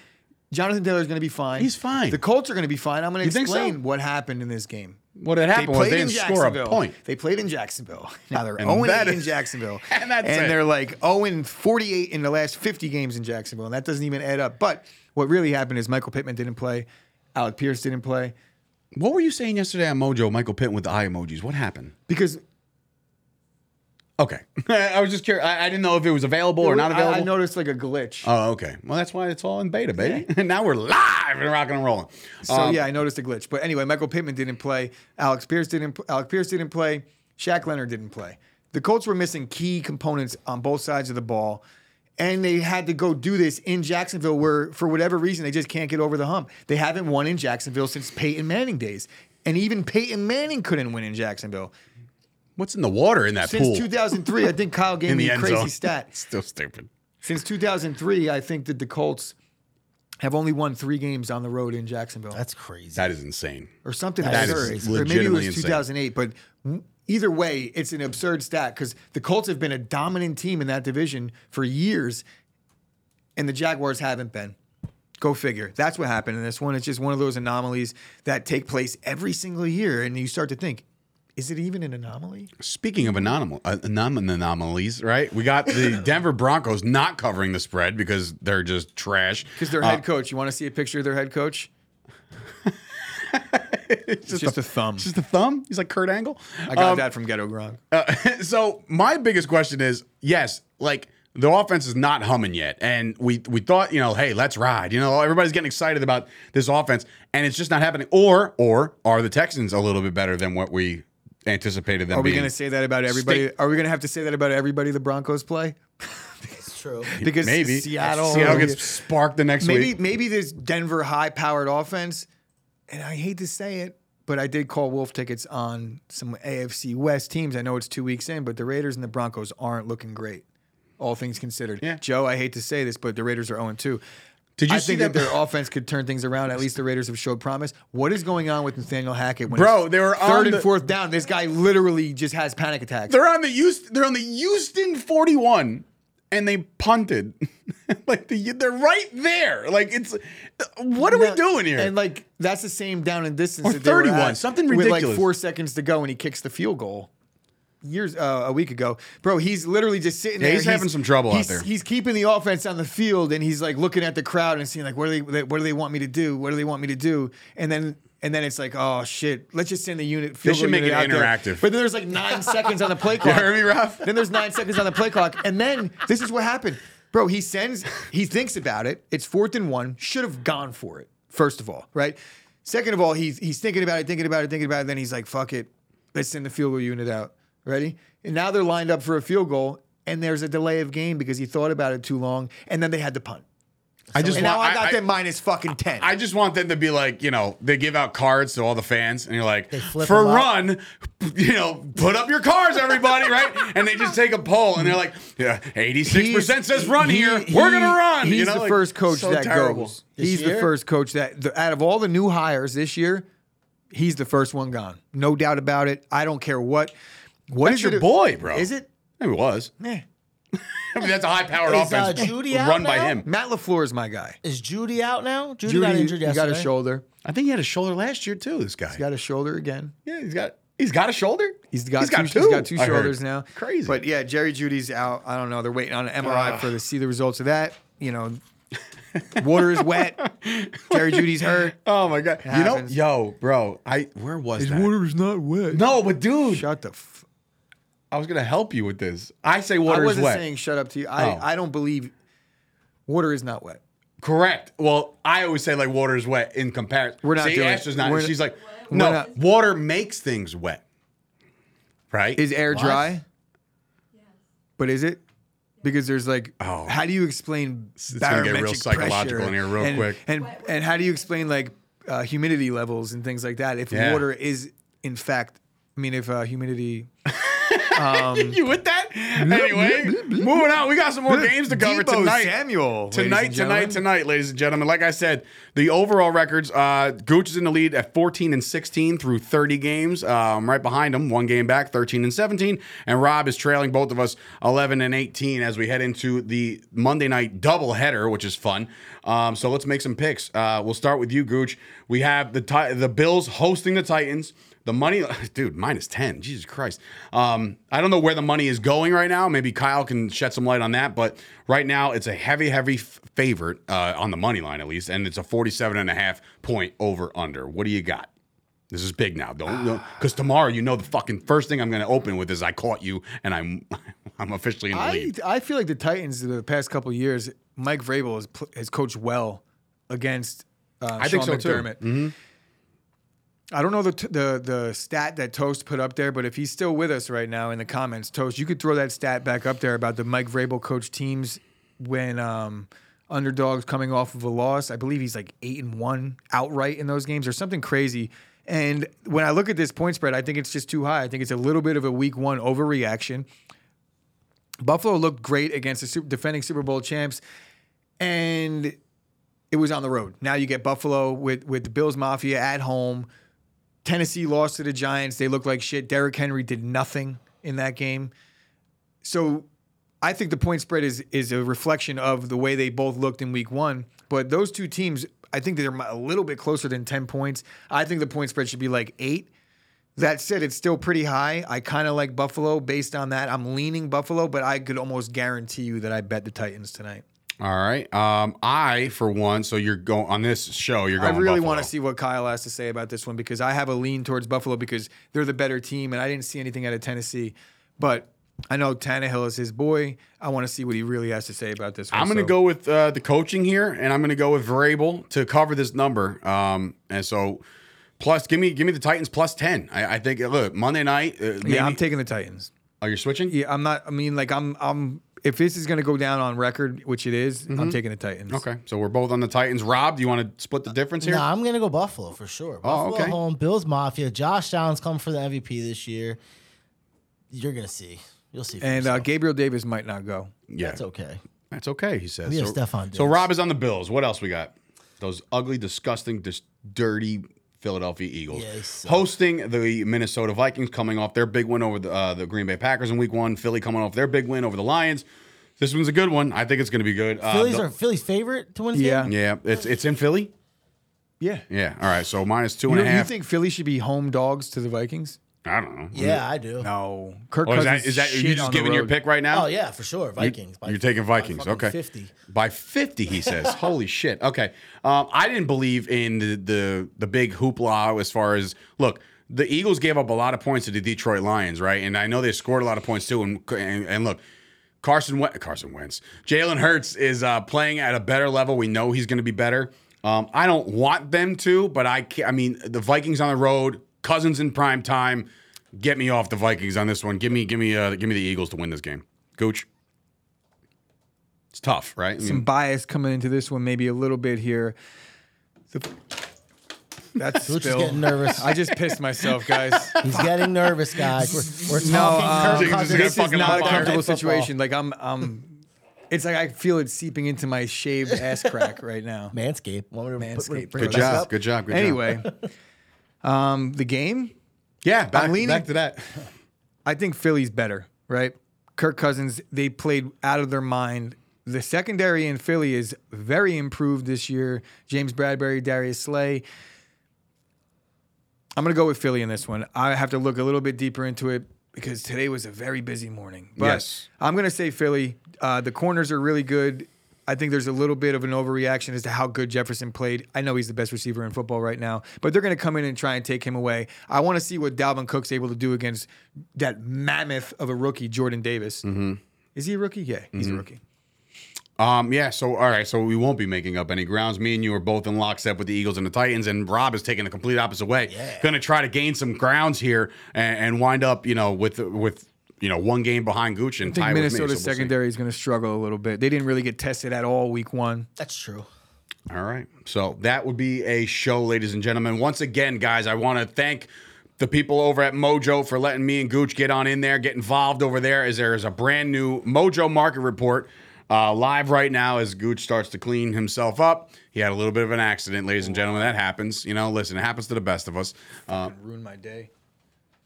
Jonathan Taylor's going to be fine. He's fine. The Colts are going to be fine. I'm going to think so? explain what happened in this game. What had happened was they didn't score a point. They played in Jacksonville. [laughs] Now they're And 0 that 8 in Jacksonville. [laughs] and that's it. they're like 0 48 in the last 50 games in Jacksonville. And that doesn't even add up. But what really happened is Michael Pittman didn't play. Alec Pierce didn't play. What were you saying yesterday on Mojo, Michael Pittman with the eye emojis? What happened? Because Okay. [laughs] I was just curious. I, I didn't know if it was available or not available. I, noticed like a glitch. Oh, okay. Well, that's why it's all in beta, baby. And [laughs] now we're live and rocking and rolling. So Um, yeah, I noticed a glitch. But anyway, Michael Pittman didn't play. Alex Pierce didn't. Alex Pierce didn't play. Shaq Leonard didn't play. The Colts were missing key components on both sides of the ball, and they had to go do this in Jacksonville, where for whatever reason they just can't get over the hump. They haven't won in Jacksonville since Peyton Manning days, and even Peyton Manning couldn't win in Jacksonville What's in the water in that since pool? 2003. I think Kyle gave [laughs] in me a crazy zone. stat. Still stupid. Since 2003, I think that the Colts have only won three games on the road in Jacksonville. That's crazy. That is insane. or something That absurd. is or maybe it was insane. 2008. But either way, it's an absurd stat because the Colts have been a dominant team in that division for years, and the Jaguars haven't been. Go figure. That's what happened in this one. It's just one of those anomalies that take place every single year, and you start to think, is it even an anomaly? Speaking of anomal- uh, anom- anomalies, right? We got the [laughs] Denver Broncos not covering the spread because they're just trash. Because their Uh, head coach, you want to see a picture of their head coach? [laughs] it's just, a, thumb. Just a thumb. He's like Kurt Angle. I got Um, that from Ghetto Gronk. Uh, [laughs] so my biggest question is, yes, like The offense is not humming yet, and we we thought, you know, hey, let's ride. You know, everybody's getting excited about this offense, and it's just not happening. Or or are the Texans a little bit better than what we anticipated them Are we going to say that about everybody? State- Are we going to have to say that about everybody the Broncos play? It's true. [laughs] Because Maybe Seattle, Seattle gets sparked the next maybe week. maybe this Denver high-powered offense, and I hate to say it, but I did call Wolf tickets on some AFC West teams. I know it's two weeks in, but the Raiders and the Broncos aren't looking great, all things considered. Yeah. Joe, I hate to say this, but the Raiders are 0 2. Did you I see think that? that their [laughs] offense could turn things around. At least the Raiders have showed promise. What is going on with Nathaniel Hackett? When Bro, they were third on and the- fourth down. This guy literally just has panic attacks. They're on the Houston, they're on the Houston 41 and they punted. [laughs] like the, they're right there. Like it's what are we doing here? And like that's the same down and distance. Or that they were 31, at something With like four seconds to go, and he kicks the field goal. Years uh, a week ago, bro. He's literally just sitting Yeah, there. he's having some trouble out there. He's keeping the offense on the field, and he's like looking at the crowd and seeing like, what do they, what do they want me to do? What do they want me to do? And then. And then it's like, oh shit! Let's just send the unit. Field should make it out there. interactive. But then there's like nine [laughs] seconds on the play you clock. heard me, Ralph? Then there's nine seconds on the play clock. And then this is what happened. Bro, he sends, he thinks about it. It's fourth and one. Should have gone for it, first of all, right? Second of all, he's he's thinking about it, thinking about it, thinking about it. Then he's like, fuck it. Let's send the field goal unit out. Ready? And now they're lined up for a field goal, and there's a delay of game because he thought about it too long, and then they had to punt. I just And now want, I got I, them minus fucking 10. I just want them to be like, you know, they give out cards to all the fans, and you're like, for them up. run, you know, put up your cards, everybody, right? And they just take a poll, and they're like, yeah, 86% says run he- here. he- We're gonna run. He's you know, the like, first coach so that terrible. goes. This he's the first coach that the, out of all the new hires this year, he's the first one gone. No doubt about it. I don't care what. What That's is your it- boy, bro. Is it? It was. Eh. [laughs] I mean, that's a high-powered Is, uh, offense Jeudy out run by now? him. Matt LaFleur is my guy. Is Jeudy out now? Jeudy, Jeudy, got injured he yesterday. got a shoulder. I think he had a shoulder last year too. This guy. He got a shoulder again. yeah, he's got. He's got a shoulder. He's got, He's two, got two. He's got two I heard. shoulders now. Crazy. But yeah, Jerry Jeudy's out. I don't know. They're waiting on an MRI for to see the results of that. You know, water is wet. [laughs] Jerry Jeudy's hurt. Oh my god! You know, happens. yo, bro, I where was that? is not wet. No, but dude, Shut the. F- I was gonna help you with this. I say I water is wet. What wasn't wet. saying shut up to you. I, Oh. I don't believe water is not wet. Correct. Well, I always say like water is wet in comparison. We're not See, doing Ash it. is not. We're- she's like, we're no, not- water makes things wet. Right? Is air dry? But is it? Because there's like, Oh. how do you explain It's gonna get real psychological pressure in here real and, quick. And and how do you explain like uh, humidity levels and things like that? If Yeah. water is in fact, I mean, if uh, humidity. [laughs] [laughs] you with that? Anyway, moving on. We got some more games to cover Deebo tonight. Samuel, Tonight, tonight, tonight, ladies and gentlemen. Like I said, the overall records, uh, Gooch is in the lead at 14 and 16 through 30 games. Um, right behind him, one game back, 13 and 17. And Rob is trailing both of us 11 and 18 as we head into the Monday night doubleheader, which is fun. Um, so let's make some picks. Uh, we'll start with you, Gooch. We have the the Bills hosting the Titans. The money, [laughs] dude, minus 10. Jesus Christ. Um, I don't know where the money is going right now. Maybe Kyle can shed some light on that. But right now, it's a heavy, heavy f- favorite uh, on the money line, at least. And it's a 47 and a half point over under. What do you got? This is big now. Don't because [sighs] tomorrow, you know, the fucking first thing I'm going to open with is I caught you and I'm [laughs] I'm officially in the I, lead. I feel like the Titans the past couple of years, Mike Vrabel has, has coached well against uh, I think Sean so, too. Mm-hmm. I don't know the, t- the the stat that Toast put up there, but if he's still with us right now in the comments, Toast, you could throw that stat back up there about the Mike Vrabel coach teams when um, underdogs coming off of a loss. I believe he's like eight and one outright in those games or something crazy. And when I look at this point spread, I think it's just too high. I think it's a little bit of a week one overreaction. Buffalo looked great against the super, defending Super Bowl champs, and it was on the road. Now you get Buffalo with with the Bills Mafia at home. Tennessee lost to the Giants. They look like shit. Derrick Henry did nothing in that game. So I think the point spread is is a reflection of the way they both looked in week one. But those two teams, I think they're a little bit closer than 10 points. I think the point spread should be like eight. That said, it's still pretty high. I kind of like Buffalo based on that. I'm leaning Buffalo, but I could almost guarantee you that I bet the Titans tonight. All right. Um, I, for one, so you're going on this show, you're going. I really want to see what Kyle has to say about this one because I have a lean towards Buffalo because they're the better team, and I didn't see anything out of Tennessee. But I know Tannehill is his boy. I want to see what he really has to say about this. One, I'm going to so- go with uh, the coaching here, and I'm going to go with Vrabel to cover this number. Um, and so, plus, give me give me the Titans plus ten. I, I think. Look, Monday night. Uh, maybe, Yeah, I'm taking the Titans. Oh, you're switching. Yeah, I'm not. I mean, like I'm. I'm. If this is going to go down on record, which it is, I'm taking the Titans. Mm-hmm. Okay, so we're both on the Titans. Rob, do you want to split the difference here? Nah, I'm gonna go Buffalo for sure. Oh, Buffalo okay. home, Bills Mafia. Josh Allen's coming for the MVP this year. You're gonna see. You'll see. For And uh. Gabriel Davis might not go. yeah, that's okay. That's okay, he says. We have so, Stefon so Rob is on the Bills. What else we got? Those ugly, disgusting, just dirty Philadelphia Eagles Yeah, they suck. hosting the Minnesota Vikings, coming off their big win over the uh, the Green Bay Packers in Week One. Philly coming off their big win over the Lions. This one's a good one. I think it's going to be good. Uh, Phillies the- are Philly's favorite to win. This Yeah. game? yeah, it's it's in Philly. Yeah. Yeah. All right. So minus two You, and a know, half. you think Philly should be home dogs to the Vikings? I don't know. Yeah, I do. No. Kirk Oh, is Cousins that is that shit you just on the giving your road. pick right now? Oh yeah, for sure. Vikings. by- You're taking by Vikings. fucking Okay. Fifty. By 50, he says. [laughs] Holy shit. Okay. Um, I didn't believe in the, the the big hoopla as far as look. The Eagles gave up a lot of points to the Detroit Lions, right? And I know they scored a lot of points too. And and, and look, Carson Wentz, Carson Wentz, Jalen Hurts is uh, playing at a better level. We know he's going to be better. Um, I don't want them to, but I can I mean, the Vikings on the road, Cousins in prime time. Get me off the Vikings on this one. Give me, give me, uh, give me the Eagles to win this game. Gooch. It's tough, right? I mean, Some bias coming into this one, maybe a little bit here. The- that's Gooch is spill. getting nervous. I just pissed myself, guys. [laughs] He's getting nervous, guys. We're, we're No, talking um, Kirk This is Cousins. gonna this is fucking not a comfortable situation. Like I'm, I'm. it's like I feel it seeping into my shaved ass crack right now. Manscaped. Want me to put- Manscaped. bring good job. Good job. Good job. Anyway, [laughs] um, the game. yeah, back, leaning- back to that. [laughs] I think Philly's better, right? Kirk Cousins, they played out of their mind. The secondary in Philly is very improved this year. James Bradberry, Darius Slay. I'm going to go with Philly in this one. I have to look a little bit deeper into it because today was a very busy morning. But Yes. I'm going to say Philly. Uh, the corners are really good. I think there's a little bit of an overreaction as to how good Jefferson played. I know he's the best receiver in football right now, but they're going to come in and try and take him away. I want to see what Dalvin Cook's able to do against that mammoth of a rookie, Jordan Davis. Mm-hmm. Is he a rookie? Yeah, he's a rookie. Um, yeah, so all right, so we won't be making up any grounds. Me and you are both in lockstep with the Eagles and the Titans, and Rob is taking the complete opposite way. Yeah. Going to try to gain some grounds here and, and wind up, you know, with with you know one game behind Gooch and I think tie Minnesota's with me. so we'll see. secondary is going to struggle a little bit. They didn't really get tested at all week one. That's true. All right. So that would be a show, ladies and gentlemen. Once again, guys, I want to thank the people over at Mojo for letting me and Gooch get on in there, get involved over there, as there is a brand new Mojo market report uh, live right now as Gooch starts to clean himself up. He had a little bit of an accident, ladies and gentlemen. That happens. You know, listen, it happens to the best of us. Uh, Ruined my day.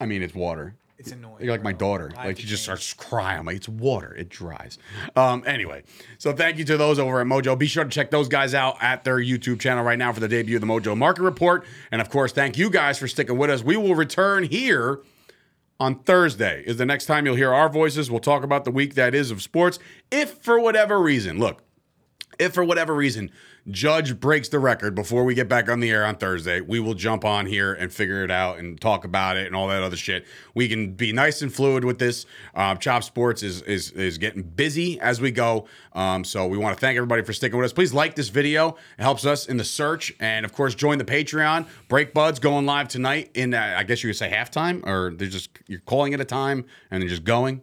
I mean, it's water. It's annoying. You're like my daughter. I Like she just change. starts crying. I'm like, it's water. It dries. Um, anyway, so thank you to those over at Mojo. Be sure to check those guys out at their YouTube channel right now for the debut of the Mojo Market Report. And of course, thank you guys for sticking with us. We will return here on Thursday. Is the next time you'll hear our voices. We'll talk about the week that is of sports. If for whatever reason, look, if for whatever reason Judge breaks the record before we get back on the air on Thursday, we will jump on here and figure it out and talk about it and all that other shit. We can be nice and fluid with this. Uh, Chop Sports is is is getting busy as we go, um, so we want to thank everybody for sticking with us. Please like this video; it helps us in the search, and of course, join the Patreon. Break Buds going live tonight in uh, I guess you could say halftime, or they're just you're calling it a time and they're just going,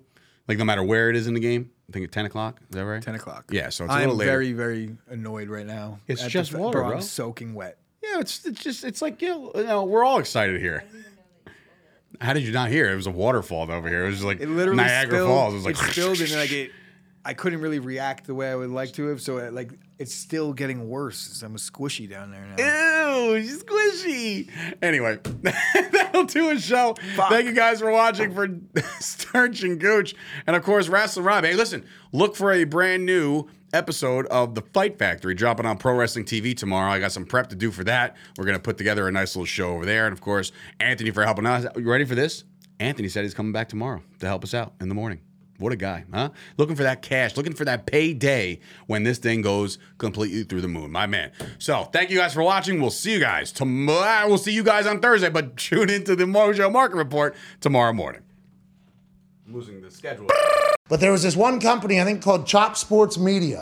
like no matter where it is in the game. I think at ten o'clock. Is that right? 10 o'clock. Yeah, so it's a I little later. very, very annoyed right now. It's at the just fa- water, I'm bro. soaking wet. Yeah, it's it's just it's like you know, you know, we're all excited here. How did you not hear? It was a waterfall over here. It was just like It literally Niagara spilled. Falls. It was like it [laughs] spilled, and then like it, I couldn't really react the way I would like to have. So it, like it's still getting worse. I'm squishy down there now. Ew, she's squishy. Anyway, [laughs] that'll do a show. Thank you guys for watching for [laughs] Sturch and Gooch. And of course, Wrestling Rob. Hey, listen, look for a brand new episode of The Fight Factory dropping on Pro Wrestling TV tomorrow. I got some prep to do for that. We're going to put together a nice little show over there. And of course, Anthony for helping us. You ready for this? Anthony said he's coming back tomorrow to help us out in the morning. What a guy, huh? Looking for that cash, looking for that payday when this thing goes completely through the moon, my man. So, thank you guys for watching. We'll see you guys tomorrow. We'll see you guys on Thursday, but [laughs] tune into the Mojo Market Report tomorrow morning. I'm losing the schedule. But there was this one company, I think called Chop Sports Media.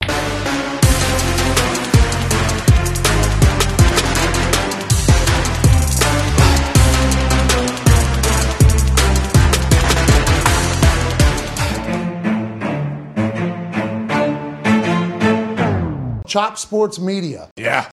Chop Sports Media. Yeah.